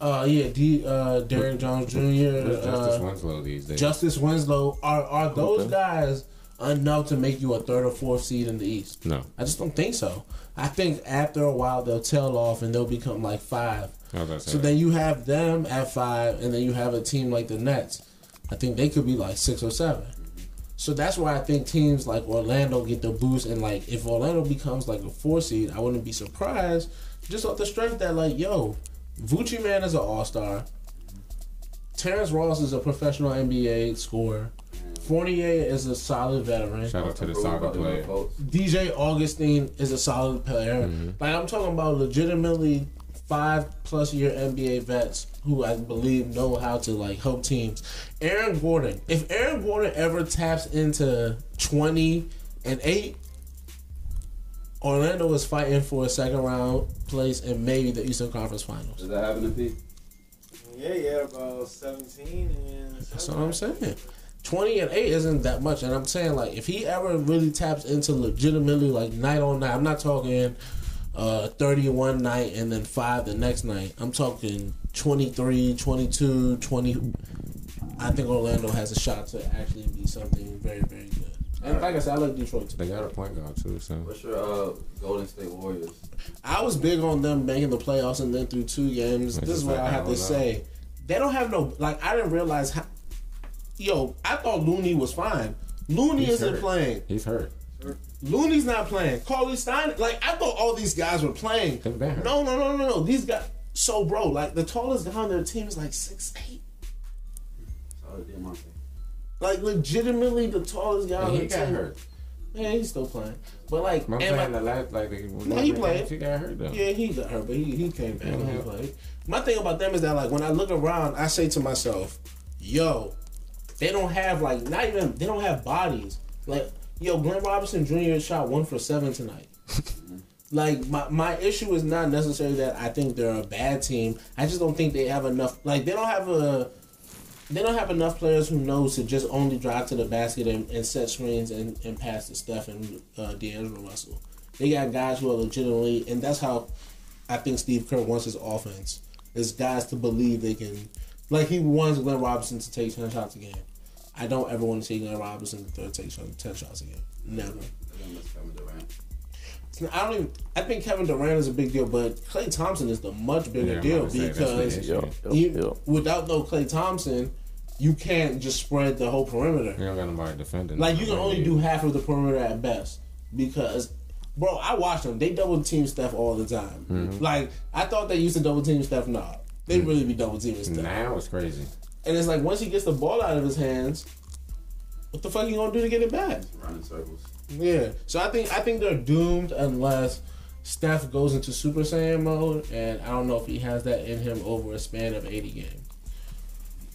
uh, yeah, D, uh, Derrick Jones Jr., Justise uh, Winslow these days? Justise Winslow, are are those guys enough to make you a third or fourth seed in the East? no. I just don't think so. I think after a while they'll tail off and they'll become like five. I was about to So then you have them at five, and then you have a team like the Nets. I think they could be like six or seven. So that's why I think teams like Orlando get the boost, and like if Orlando becomes like a four seed, I wouldn't be surprised just off the strength that like yo, Vucci man is an all star. Terrence Ross is a professional NBA scorer. Fournier is a solid veteran. Shout out to the soccer player. DJ Augustin is a solid player. Mm-hmm. Like I'm talking about legitimately five plus year NBA vets who I believe know how to like help teams. Aaron Gordon. If Aaron Gordon ever taps into twenty and eight, Orlando is fighting for a second round place and maybe the Eastern Conference Finals. Does that happen to Pete? Yeah, yeah, about 17 and. That's what I'm saying. Twenty and eight isn't that much, and I'm saying like if he ever really taps into legitimately like night on night, I'm not talking uh 31 night and then five the next night. I'm talking 23, 22, 20. I think Orlando has a shot to actually be something very, very good. And like I said, I like Detroit too. They got a point guard too, so What's your uh, Golden State Warriors? I was big on them making the playoffs and then through two games. It's This is just what like, I I have to say. They don't have no like. I didn't realize how. Yo, I thought Looney was fine. Looney He's isn't hurt. playing. he's hurt. Looney's not playing. Cauley-Stein, like I thought all these guys were playing. They've. No, no, no, no, no. These guys. So, bro, like the tallest guy on their team is like six eight. Like legitimately, the tallest guy on And the he got team. hurt. Yeah, he's still playing. But like, I'm and saying like- the last like the No, he played. He got hurt though. Yeah, he got hurt, but he, he came back and he played. My thing about them is that like when I look around, I say to myself, "Yo, they don't have like not even they don't have bodies. Like yo, Glenn Robinson Jr. shot one for seven tonight. like my my issue is not necessarily that I think they're a bad team. I just don't think they have enough. Like they don't have a. They don't have enough players who knows to just only drive to the basket and, and set screens and, and pass to Steph and uh, D'Angelo Russell. They got guys who are legitimately, and that's how I think Steve Kerr wants his offense. Is guys to believe they can, like he wants Glenn Robinson to take ten shots a game. I don't ever want to see Glenn Robinson the third take shot, ten shots again. Never. They're gonna miss Kevin Durant. I don't even. I think Kevin Durant is a big deal, but Klay Thompson is the much bigger Yeah, deal about to say, that's the because issue. Yo, yo, you, yo. without no Klay Thompson, you can't just spread the whole perimeter. You don't got nobody defending. Like you can only do half of the perimeter at best because, bro, I watch them. They double team Steph all the time. Mm-hmm. Like I thought they used to double team Steph. Nah, they really be double teaming Steph. Now it's crazy. And it's like once he gets the ball out of his hands, what the fuck you gonna do to get it back? Running circles. Yeah. So I think I think they're doomed unless Steph goes into Super Saiyan mode, and I don't know if he has that in him over a span of eighty games.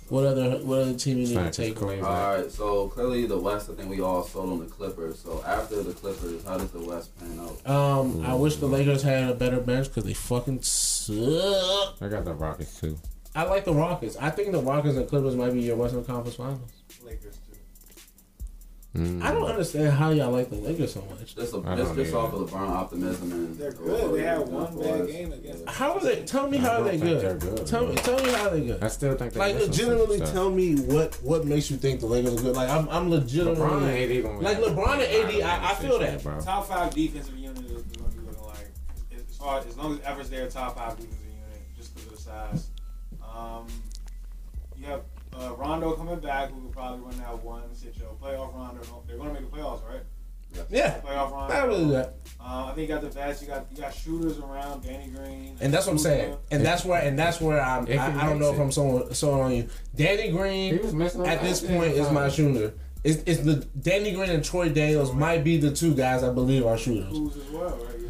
What other what other team you need to Facts, take? Klay. All right, so clearly the West, I think we all sold on the Clippers. So after the Clippers, how does the West pan out? Um, I wish the Lakers had a better bench because they fucking suck. I got the Rockets too. I like the Rockets. I think the Rockets and Clippers might be your Western Conference Finals. Lakers too. Mm. I don't understand how y'all like the Lakers so much. Just, a, I just, just off of LeBron optimism and They're good. They had one bad game against. How are they? Tell me I how they think good. they're good, Tell me, tell me how they good. I still think they Like legitimately, tell me what what makes you think the Lakers are good. Like I'm, I'm legitimately. LeBron and AD gonna Like. LeBron and AD, I- I feel that. bro. Top five defensive unit is going to be looking like as far as long as Everett's there, top five defensive unit just because of the size. Um, you have uh, Rondo coming back, who could probably run that one sit your playoff Rondo. They're going to make the playoffs, right? Yeah, Playoff Rondo. I believe that. Uh, I think you got the vets. You got you got shooters around. Danny Green. And that's what I'm saying. Kuzma. And that's where and that's where I'm. I, I don't makes know if. I'm so so on you. Danny Green at this point is my shooter. It's, it's the Danny Green and Troy Daniels might be the two guys I believe are shooters. As well, right?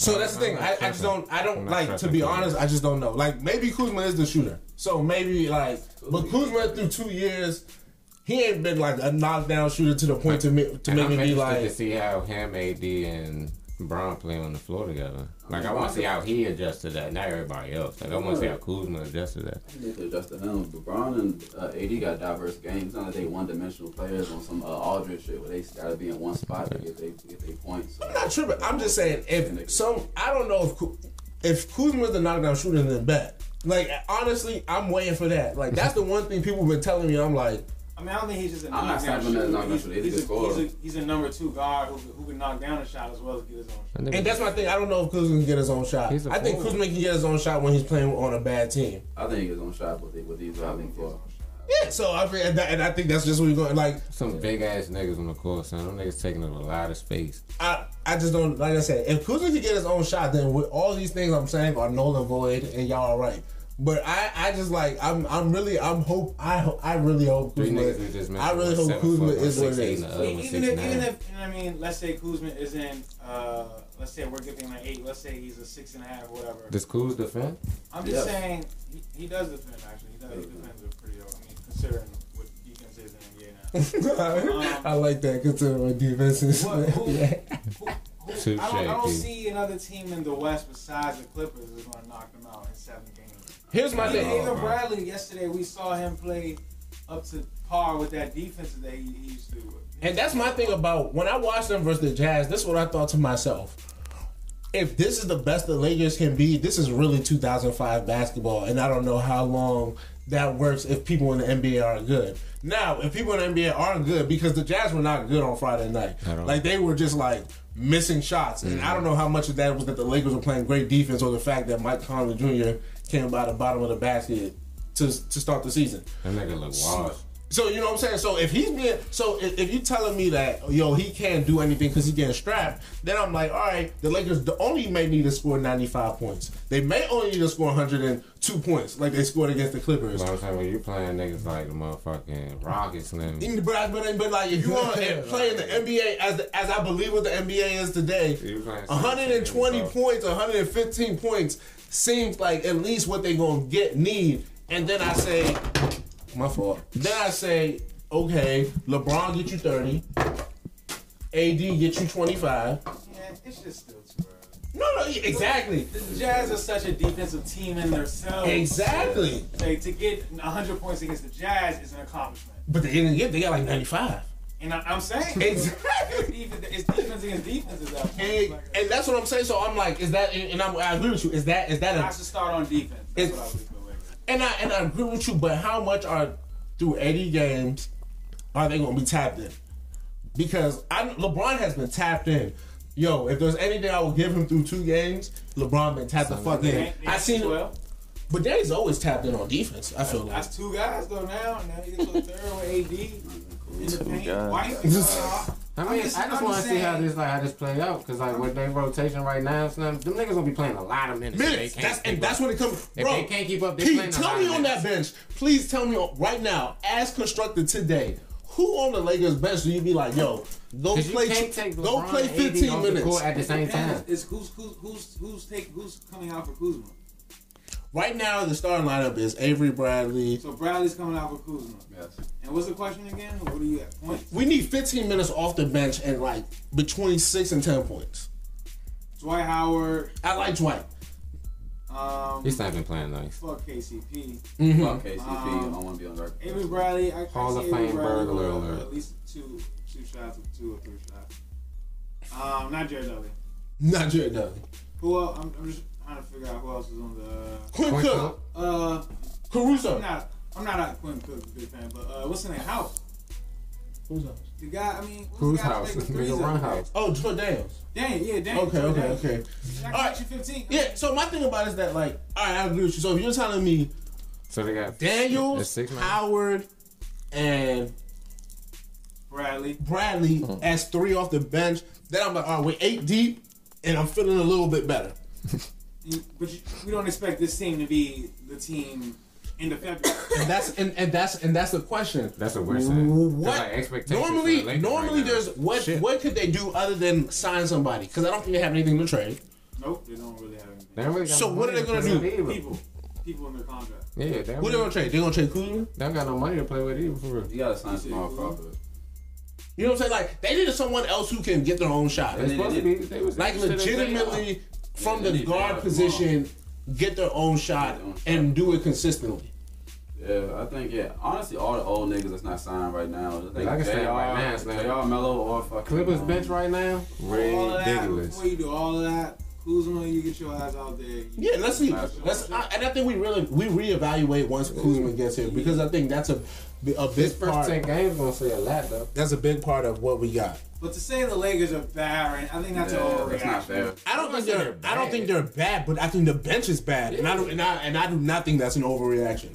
So that's the thing. I, I just don't. I don't like to be honest. I just don't know. Like maybe Kuzma is the shooter. So maybe like, but Kuzma through two years, he ain't been like a knockdown shooter to the point to make to make me be like. to see how him, AD, and Bron play on the floor together. Like I want to see how he adjusts to that, not everybody else. Like I want to see how Kuzma adjusts to that. I need to adjust to him. LeBron and uh, AD got diverse games. It's not like they one-dimensional players on some uh, Aldridge shit where they gotta be in one spot to get they get they points. So. I'm not tripping. I'm just saying if some. I don't know if Ku- if Kuzma's the knockdown shooter, then bet. Like honestly, I'm waiting for that. Like that's the one thing people been telling me. I'm like, I mean, I don't think he's just a I'm not knockdown snapping that shooter. knockdown He's, shooter. He's a he's, a, scorer. he's, a, he's a number two guard who, who can knock down a shot as well as get his own shot. and that's my thing. I don't know if Kuzma can get his own shot. He's a I think forward. Kuzma can get his own shot when he's playing on a bad team. I think he's on shot with the, with these driving for. Yeah, so I mean, and, that, and I think that's just what we're going. Like, Some big ass niggas on the court, son. Them niggas taking up a lot of space. I, I just don't like I said. If Kuzma can get his own shot, then with all these things I'm saying are null and void, and y'all are right. But I, I just like I'm, I'm really, I'm hope, I, ho- I really hope Kuzma. just I really hope Kuzma foot, is what it 16, is. the other one even if, even if, I mean, let's say Kuzma isn't, uh, let's say we're giving him an eight. Let's say he's a six and a half, whatever. Does Kuz defend? I'm just Yes. saying he, he does defend. Actually, he does. He defends it pretty. well. I mean, considering what defense is in the NBA now. I like that considering my defense is. What- who- yeah. Who, who, I don't, I don't see another team in the West besides the Clippers is going to knock them out in seven games. Here's my Even, thing. even Bradley yesterday, we saw him play up to par with that defense that he, he used to. And that's my thing about when I watched them versus the Jazz. This is what I thought to myself: if this is the best the Lakers can be, this is really 2005 basketball, and I don't know how long that works if people in the NBA are good. Now, if people in the NBA aren't good, because the Jazz were not good on Friday night, like they were just like missing shots, and I mm-hmm. don't know how much of that was that the Lakers were playing great defense or the fact that Mike Conley Jr. came by the bottom of the basket to to start the season. That nigga look washed. So you know what I'm saying. So if he's being, so if, if you telling me that yo he can't do anything because he getting strapped, then I'm like, all right, the Lakers the only may need to score 95 points. They may only need to score 102 points, like they scored against the Clippers. But I'm saying when you playing niggas like the motherfucking Rockets and them, mm, But, but, but like if you want to play in the NBA as the, as I believe what the NBA is today, 120 points, 115 points seems like at least what they gonna get need. And then I say, my fault. Then I say, okay, LeBron get you 30, AD get you 25. Yeah, it's just still too early. No, no, exactly, The Jazz are such a defensive team in themselves. exactly. Like, to get 100 points against the Jazz is an accomplishment. But they didn't get. They got like 95. And I, I'm saying, Exactly. it's defense, it's defense against defense at that. And, and that's what I'm saying. So I'm like, is that? And I'm, I agree with you. Is that? Is that I a? should start on defense. That's what I was doing. And I and I agree with you. But how much are through 80 games are they going to be tapped in? Because I, LeBron has been tapped in. Yo, if there's anything I will give him through two games, LeBron been tapped the fuck in. I seen well. but Danny's always tapped in on defense. I feel like. That's two guys though now. Now he's get to the third with AD in the Two paint. guys. Why you think uh, I I'm mean, I just I'm want to see how this like how this play out because like with their rotation right now, it's not, them niggas gonna be playing a lot of minutes. if they minutes. can't That's and keep that's when it comes. If Bro, they can't keep up, they Pete, playing a tell lot me of on that bench. Please tell me right now, as constructed today, who on the Lakers bench do you be like, yo, go 'Cause you play, can't take go play 15 off the minutes. court at the same time. Depends. Is who's who's who's who's take who's coming out for Kuzma? Right now, the starting lineup is Avery Bradley. So Bradley's coming out for Kuzma. Yes. And what's the question again? What do you at points? We need 15 minutes off the bench and like between six and 10 points. Dwight Howard. I like Dwight. Um, He's not been playing nice. fuck KCP. Fuck KCP. Um, I want to be on the record. Avery Bradley. I, Hall I of see Avery Fame Bradley burglar with, uh, alert. At least two two shots, or two or three shots. Um, not Jared Dudley. Not Jared Dudley. Who else? I'm, I'm just trying to figure out who else is on the. Quinn Quinn Cook. Uh, Caruso. I'm not. I'm not a Quinn Cook big fan, but uh, what's the name? House. Who's else? The guy. I mean, what's Whose the guy that house? make the Nigga run house. Oh, Troy Daniels. Dang, yeah, dang. Okay, okay, okay. I All got you 15. Yeah, so my thing about it is that, like, all right, I agree with you. So if you're telling me So they got Daniels, six. Howard, and Bradley. Bradley as three off the bench, then I'm like, all right, we're eight deep, and I'm feeling a little bit better. You- But you, we don't expect this team to be the team in the February. And that's and, and that's and that's the question. That's what we're saying. What like, expectations normally the normally right now. there's what Shit. what could they do other than sign somebody? Because I don't think they have anything to trade. nope, they don't really have anything. They really got So no what are they gonna do? with. People, people in their contract. Yeah, they Who they don't, gonna trade? They gonna trade Kuzma? they don't got no money to play with either. For real. You gotta sign Jamal Crawford. You know what I'm saying? Like they needed someone else who can get their own shot. They're supposed to be. They Like interested in J.R. legitimately from Yeah, the guard need position, get their own shot their own shot. and do it consistently. Yeah, I think yeah. Honestly, all the old niggas that's not signed right now. I think Like I said, JR, right now, it's like- JR Melo or fucking Clippers um, bench right now, All ridiculous. before you do all of that, Kuzma, you get your ass out there. Yeah, let's see. Let's I, and I think we really we reevaluate once Kuzma gets here because I think that's a a This big first part. ten games gonna say a lot though. That's a big part of what we got. But to say the Lakers are barren, I think that's Yeah, an that's not overreaction. fair. I don't think they're. they're I don't bad. think they're bad, but I think the bench is bad, and I don't. And I, and I do not think that's an overreaction.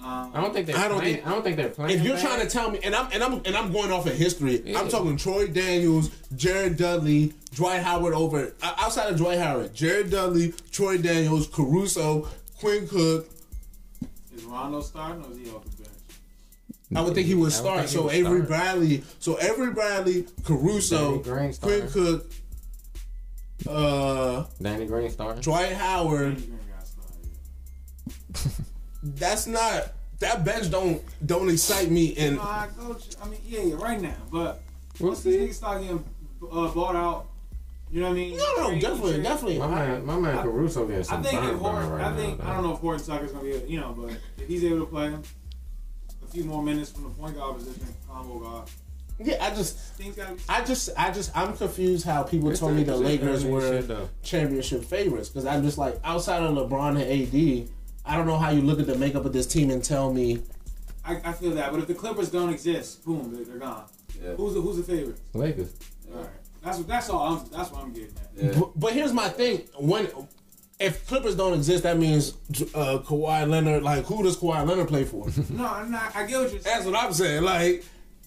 Um, I don't think they're. I don't playing, think- I don't think they're playing. If you're bad. trying to tell me, and I'm and I'm and I'm going off of history, Yeah. I'm talking Troy Daniels, Jared Dudley, Dwight Howard over uh, outside of Dwight Howard, Jared Dudley, Troy Daniels, Caruso, Quinn Cook. is Rondo starting or is he off the bench? I would think he would start. think he So would Avery start. Bradley, so Avery Bradley, Caruso, Danny Green Quinn. Cook, uh, Danny Green starting. Dwight Howard. Danny Green got started. That's not that bench. Don't don't excite me. And No, I, coach, I mean, yeah, yeah, right now. But We'll once these see. niggas start getting uh, bought out, You know what I mean? No, no, Trade- definitely, trade- definitely. My man, my man I- Caruso getting I some think burn if Horton, burn right I think now. I don't know if Horton Tucker's gonna be, you know, but if he's able to play him a few more minutes from the point guard position, combo oh guard, Yeah, I just, things. I just, I just, I'm confused how people It's told me the Lakers were shit, championship favorites because I'm just like outside of LeBron and AD, I don't know how you look at the makeup of this team and tell me. I, I feel that, but if the Clippers don't exist, boom, they're, they're gone. Yeah. Who's the who's the favorite? Lakers. All right, that's what that's all. I'm, that's what I'm getting at. Yeah. But, but here's my thing: when if Clippers don't exist, that means uh, Kawhi Leonard. Like, who does Kawhi Leonard play for? No, I'm not. I get what you're saying. That's what I'm saying. Like,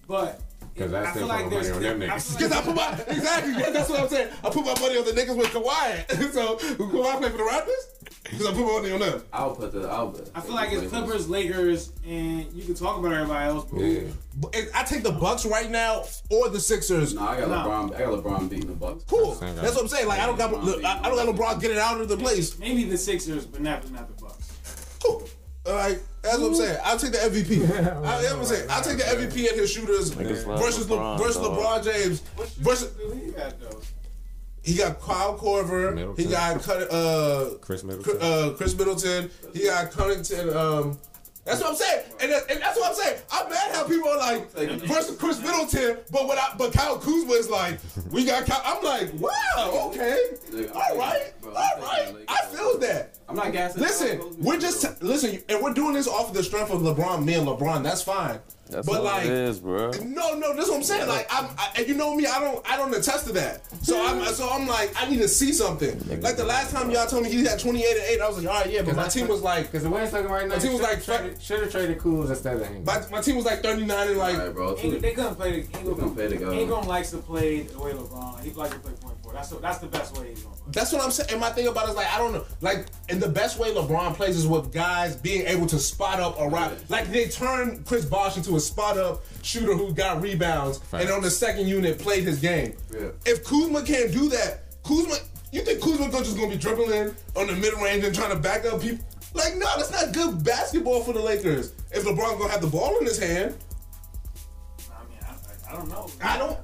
But 'Cause I I still feel like put my there's. money on them niggas. because I put my exactly. That's what I'm saying. I put my money on the niggas with Kawhi. so Kawhi play for the Raptors because I put my money on them. I'll put the. I'll. put, I feel like it's Clippers, Lakers, and you can talk about everybody else. But Yeah. But if I take the Bucks right now or the Sixers. No, I got Nah. LeBron. I got LeBron beating the Bucks. Cool. Same. That's what I'm saying. Like I don't got look, I I don't got LeBron getting out of the place. maybe the Sixers, but not, not the Bucks. Cool. Like that's what I'm saying. I'll take the MVP. I, that's what I'm saying. I'll take the MVP and his shooters Niggas love versus Le, LeBron, versus. LeBron James. What Versus shooters do he got though? he got Kyle Korver. Middleton. He got uh Chris Chris, Middleton. uh, Khris Middleton. He got Connaughton. Um, that's what I'm saying, and, that, and that's what I'm saying. I'm mad how people are like versus Khris Middleton, but when I, but Kyle Kuzma is like, we got. Kyle. I'm like, wow, okay, all right, all right. I feel that. I'm not gassing. Listen, we're just listen, and we're doing this off of the strength of LeBron, me and LeBron. That's fine. That's but what like, it is, bro. no, no, that's what I'm saying. Like, I'm, I, and you know me, I don't, I don't attest to that. So I'm, so I'm like, I need to see something. Like the last time y'all told me he had 28 and 8, I was like, all right, yeah, but my team was like, because the way it's looking right now, My team was like- should have traded Kuz instead of him. my, my team was like 39 and like, All right, bro. They couldn't play. The, We're gonna play together. Ingram likes to play the way LeBron. He likes to play point four. That's the, that's the best way he's gonna that's what I'm saying. And my thing about it is like, I don't know, like, and the best way LeBron plays is with guys being able to spot up around. Like they turned Chris Bosh into a spot up shooter who got rebounds and on the second unit played his game. Yeah. If Kuzma can't do that, Kuzma, you think Kuzma just gonna be dribbling on the mid range and trying to back up people? Like, no, that's not good basketball for the Lakers. If LeBron gonna have the ball in his hand, I mean, I, I, I don't know. I don't,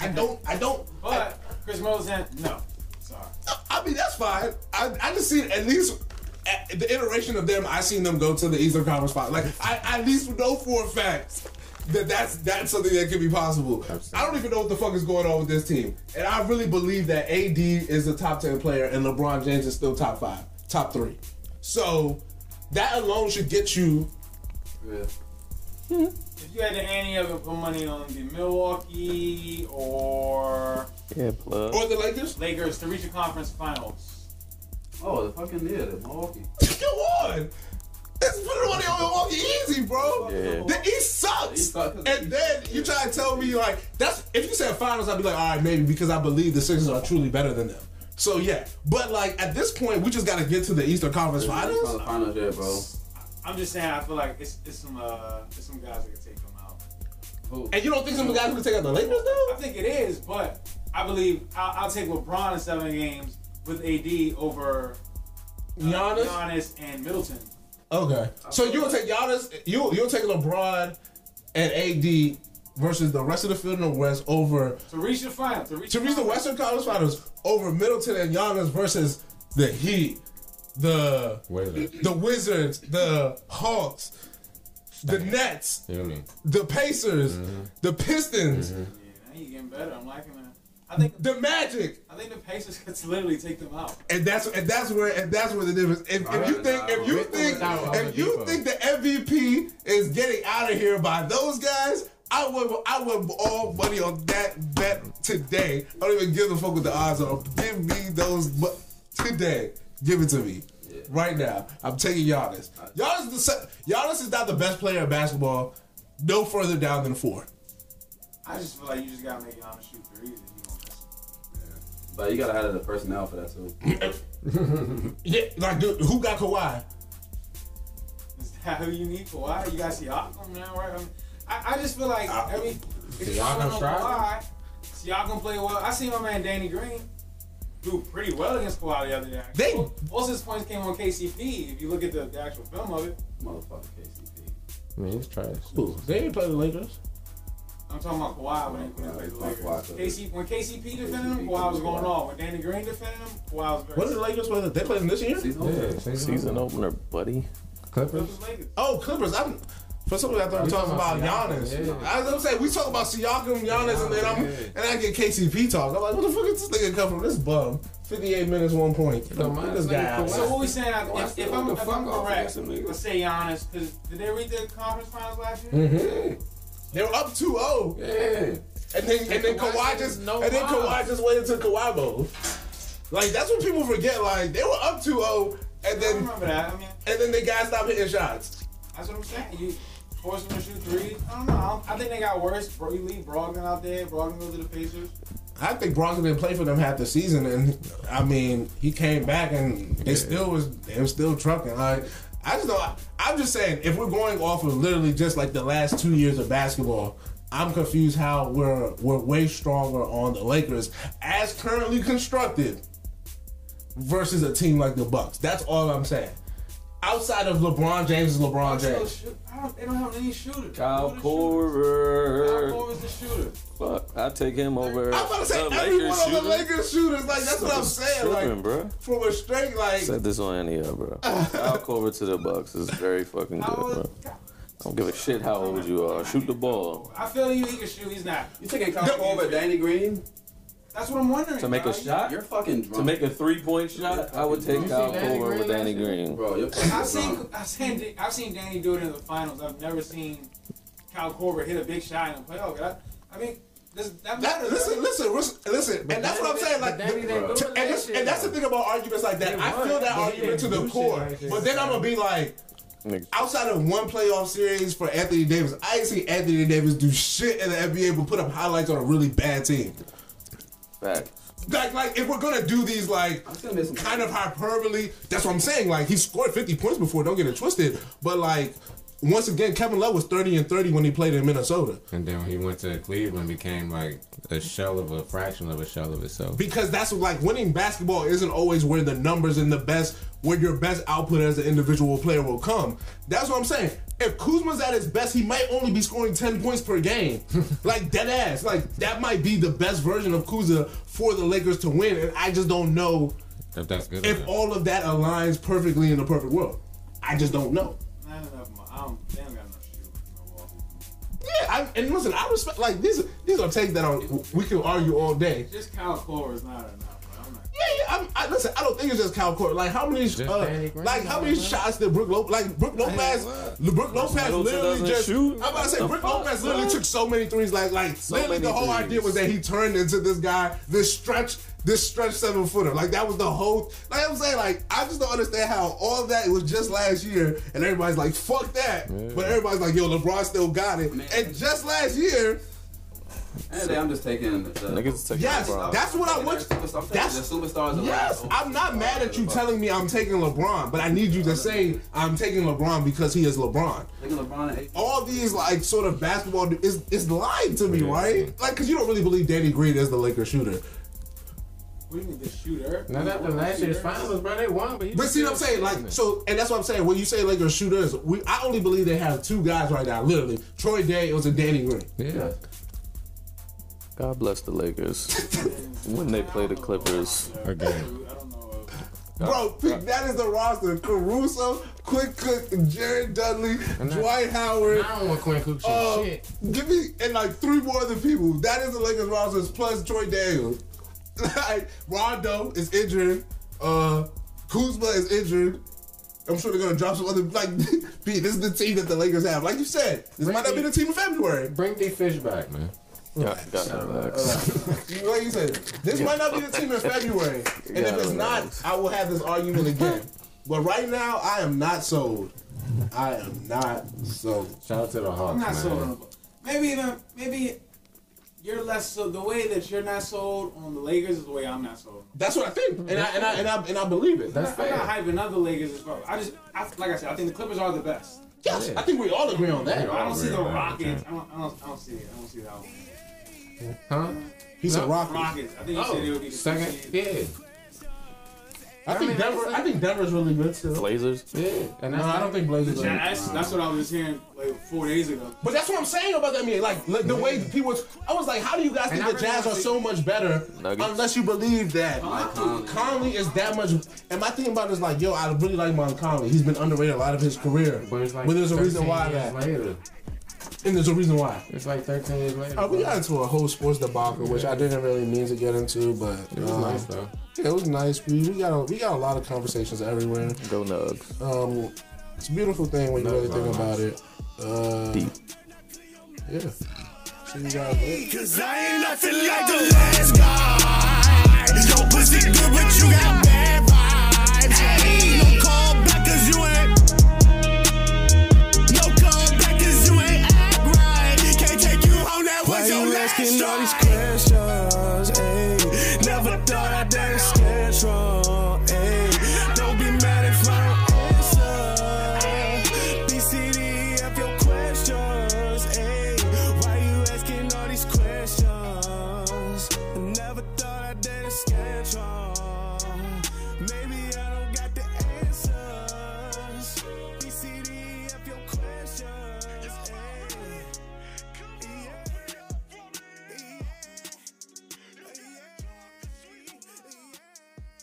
I don't, I don't. But Khris Middleton, no. Sorry. I mean, that's fine. I, I just see at least at the iteration of them. I seen them go to the Eastern Conference spot. Like I, I at least know for a fact that that's that's something that could be possible. I don't even know what the fuck is going on with this team, and I really believe that AD is a top ten player and LeBron James is still top five, top three. So that alone should get you. Yeah. Hmm. If you had to ante up and put money on the Milwaukee or Yeah, plug. Or the Lakers. Lakers to reach the conference finals, Oh, the fucking yeah, the Milwaukee. Come on. Let's put the money on Milwaukee easy, bro. Yeah. The East sucks. East sucks. And then you try to tell me like that's if you said finals, I'd be like, all right, maybe because I believe the Sixers are truly better than them. So yeah, but like at this point, we just got to get to the Eastern Conference Finals. Finals, yeah, bro. I'm just saying. I feel like it's, it's some uh, it's some guys that can take them out. Who? And you don't think some of the guys gonna take out the Lakers though? I think it is, but I believe I'll, I'll take LeBron in seven games with AD over uh, Giannis. Giannis and Middleton. Okay, so you'll take Giannis. You you'll take LeBron and AD versus the rest of the field in the West over To reach the finals to reach, to reach the Western Conference Finals over Middleton and Giannis versus the Heat, the Wizards. the Wizards, the Hawks, the Nets, You know what I mean? the Pacers, mm-hmm. the Pistons, mm-hmm. Yeah, now you getting better. I'm liking that. I think the Magic, I think the Pacers could literally take them out. and that's and that's where and that's where the difference. If, if you think if you think if you think the MVP is getting out of here by those guys. I would I would all money on that bet today. I don't even give a fuck what the odds are. Give me those today. Give it to me right now. I'm taking Giannis. Giannis, is the, se- Giannis is not the best player in basketball. No further down than four. I just feel like you just gotta make Giannis shoot threes you won't miss. But you gotta have the personnel for that too. Yeah, like dude, who got Kawhi? Is that who you need Kawhi? You guys see Siakam now, right? I, mean, I, I just feel like Uh, every if you Siakam don't know striving? Kawhi, Siakam play well. I see my man Danny Green do pretty well against Kawhi the other day. They- most of his points came on KCP. If you look at the, the actual film of it, Motherfucker KCP. I mean, he's trash. Who? They didn't play the Lakers. I'm talking about Kawhi when he, when he played the Lakers. Kawhi. KC, when KCP defended him, Kawhi was going off. When Danny Green defended him, Kawhi was very What did the Lakers play? They played them this year? Season Yeah, opener. Season opener, buddy. Clippers. Clippers Lakers. Oh, Clippers. I'm for some reason I thought we were talking about Giannis. Yeah. I was gonna say we talk about Siakam, Giannis, and then I'm Yeah. and I get KCP talk. I'm like, what the fuck is this nigga come from? This bum. 58 minutes, one point. Get Don't mind this this guy out. So what we saying? Kawhi If, if I'm, the if fuck I'm off correct, against them niggas. let's say Giannis, because did they reach the conference finals last year? Mhm. They were up 2-0. Yeah. And then and then Kawhi Kawhi just just no and then love. Kawhi just went into Kawhi mode. Like that's what people forget. Like they were up 2-0 and I then remember that. I mean, and then the guy stopped hitting shots. that's what I'm saying. You force them to shoot threes. I don't know. I, don't, I think they got worse. Bro, you leave Brogdon out there. Brogdon goes to the Pacers. I think Brogdon didn't play for them half the season, and I mean he came back and they still was they were still trucking. Like I just know I'm just saying if we're going off of literally just like the last two years of basketball, I'm confused how we're we're way stronger on the Lakers as currently constructed versus a team like the Bucks. That's all I'm saying. Outside of LeBron James is LeBron James. shoot- don't, they don't have any shooters. Kyle Who the shooters? Korver. Kyle Korver's the shooter. Fuck, I take him over. I'm about to say every Lakers one of the shooter. Lakers shooters. Like that's what I'm saying. Tripping, Like bro. from a straight like Said this on any of bro. Kyle Korver to the Bucks is very fucking good, How bro. I don't give a shit how old you are. Shoot the ball. I feel you. He can shoot. He's not. You taking Kyle over Danny Green? That's what I'm wondering. To make a shot? You're fucking drunk. To make a three point shot, I would take You Kyle see Danny over Green Danny? Green. Bro, you're fucking I've seen, drunk. I've seen, I've seen Danny do it in the finals. I've never seen Kyle Korver hit a big shot in the playoff. I, I mean, this, that That, matters. listen, listen, listen, listen, and that's what I'm saying. Like, Danny the- didn't do to- and, last this, year, and that's the thing about arguments like that. I feel that but he argument to didn't the shit core, last year. but then I'm gonna be like, Nigga, outside of one playoff series for Anthony Davis, I ain't seen Anthony Davis do shit in the NBA but put up highlights on a really bad team. Fact. Like, like if we're gonna do these like I'm still missing kind of hyperbole, that's what I'm saying. Like he scored 50 points before. Don't get it twisted. But like once again, Kevin Love was 30 and 30 when he played in Minnesota. And then when he went to Cleveland, became like a shell of a fraction of a shell of itself. because that's what, like winning basketball isn't always where the numbers and the best where your best output as an individual player will come. That's what I'm saying. If Kuzma's at his best, he might only be scoring 10 points per game. like dead ass. Like that might be the best version of Kuzma for the Lakers to win. And I just don't know If that's good. if enough. all of that aligns perfectly in the perfect world. I just don't know. Not enough. I don't. They don't got enough shooters in Milwaukee. Yeah, I, and listen, I respect like these. These are takes that are we can argue all day. Just Kyle Korver is not enough. Bro. I'm not. Yeah, yeah. I'm, I, listen, I don't think it's just Kyle Korver. Like how many, uh, like how many man. shots did Brook Lopez? Like Brook Lopez, Brook Lopez Middleton literally just. shoot? I'm about to say The Brook fuck, Lopez literally took so many threes. Like, like literally the whole threes. idea was that he turned into this guy, this stretch, this stretch seven footer. Like that was the whole. Like I'm saying, like I just don't understand how all that was just last year, and everybody's like, "Fuck that," but everybody's like, "Yo, LeBron still got it." Man. And just last year, And I'm just taking the, Niggas taking Yes, LeBron. that's what I want. I'm That's the superstars. Yes, life. I'm not mad at you telling me I'm taking LeBron, but I need you to say I'm taking LeBron because he is LeBron. Taking LeBron. All these like sort of basketball is is lying to me, right? Like, because you don't really believe Danny Green is the Lakers shooter. What do you mean the shooter? Not after last year's finals, bro. They won, but, But see what I'm saying? Like, so, and that's what I'm saying. When you say Lakers shooters, we I only believe they have two guys right now, literally Troy Daniels and Danny Green. yeah. God bless the Lakers when they play the Clippers. Again. I. Bro, pick, that is the roster: Caruso, Quinn Cook, Jared Dudley, and Dwight Howard. I don't want Quinn Cook shit. Uh, shit. Give me and like three more other people. That is the Lakers roster plus Troy Daniels. like Rondo is injured. Uh, Kuzma is injured. I'm sure they're gonna drop some other like. B, this is the team that the Lakers have. Like you said, this might not be the team in February. Bring D Fish back, man. Yeah, got no legs. like you said, this might not be the team in February. And if it's not, I will have this argument again. But right now, I am not sold. I am not sold. Shout out to the Hawks, I'm not man. sold on the Maybe even maybe you're less so. The way that you're not sold on the Lakers is the way I'm not sold. That's what I think, and I and I and I, and I believe it. That's I'm not fair. hyping other Lakers as well. I just, I, like I said, I think the Clippers are the best. Yes, I think we all agree on that. I don't see the agree on that, Rockets. I don't, I don't, I don't see it. I don't see that one. Huh? He said No. Rockets. Rockets. I think you said they would be Oh, the second. Yeah. I think Denver. I think Denver's really good too. Blazers. Yeah. And No, I don't think Blazers. Yeah, Are. that's, that's what I was just hearing like, four days ago. But that's what I'm saying about the NBA. Like, like the way people, I was like, how do you guys think I the Jazz are so much better Nuggets. unless you believe that Conley. Conley is that much? And my thing about it is like, yo, I really like Mon Conley. He's been underrated a lot of his career, But it's like there's a reason why years that, later. And there's a reason why. It's like 13 years later. Uh, we got into a whole sports debacle, which I didn't really mean to get into, but It was um, nice though. Yeah, it was nice. We, we got a, we got a lot of conversations everywhere. Go Nugs. Um, it's a beautiful thing when you really think about it. Uh, Deep. Yeah. See you guys later. Cause I ain't nothing like the last guy. Your pussy good, but you got bad vibes. Hey, no call back cause you ain't. Asking all these questions?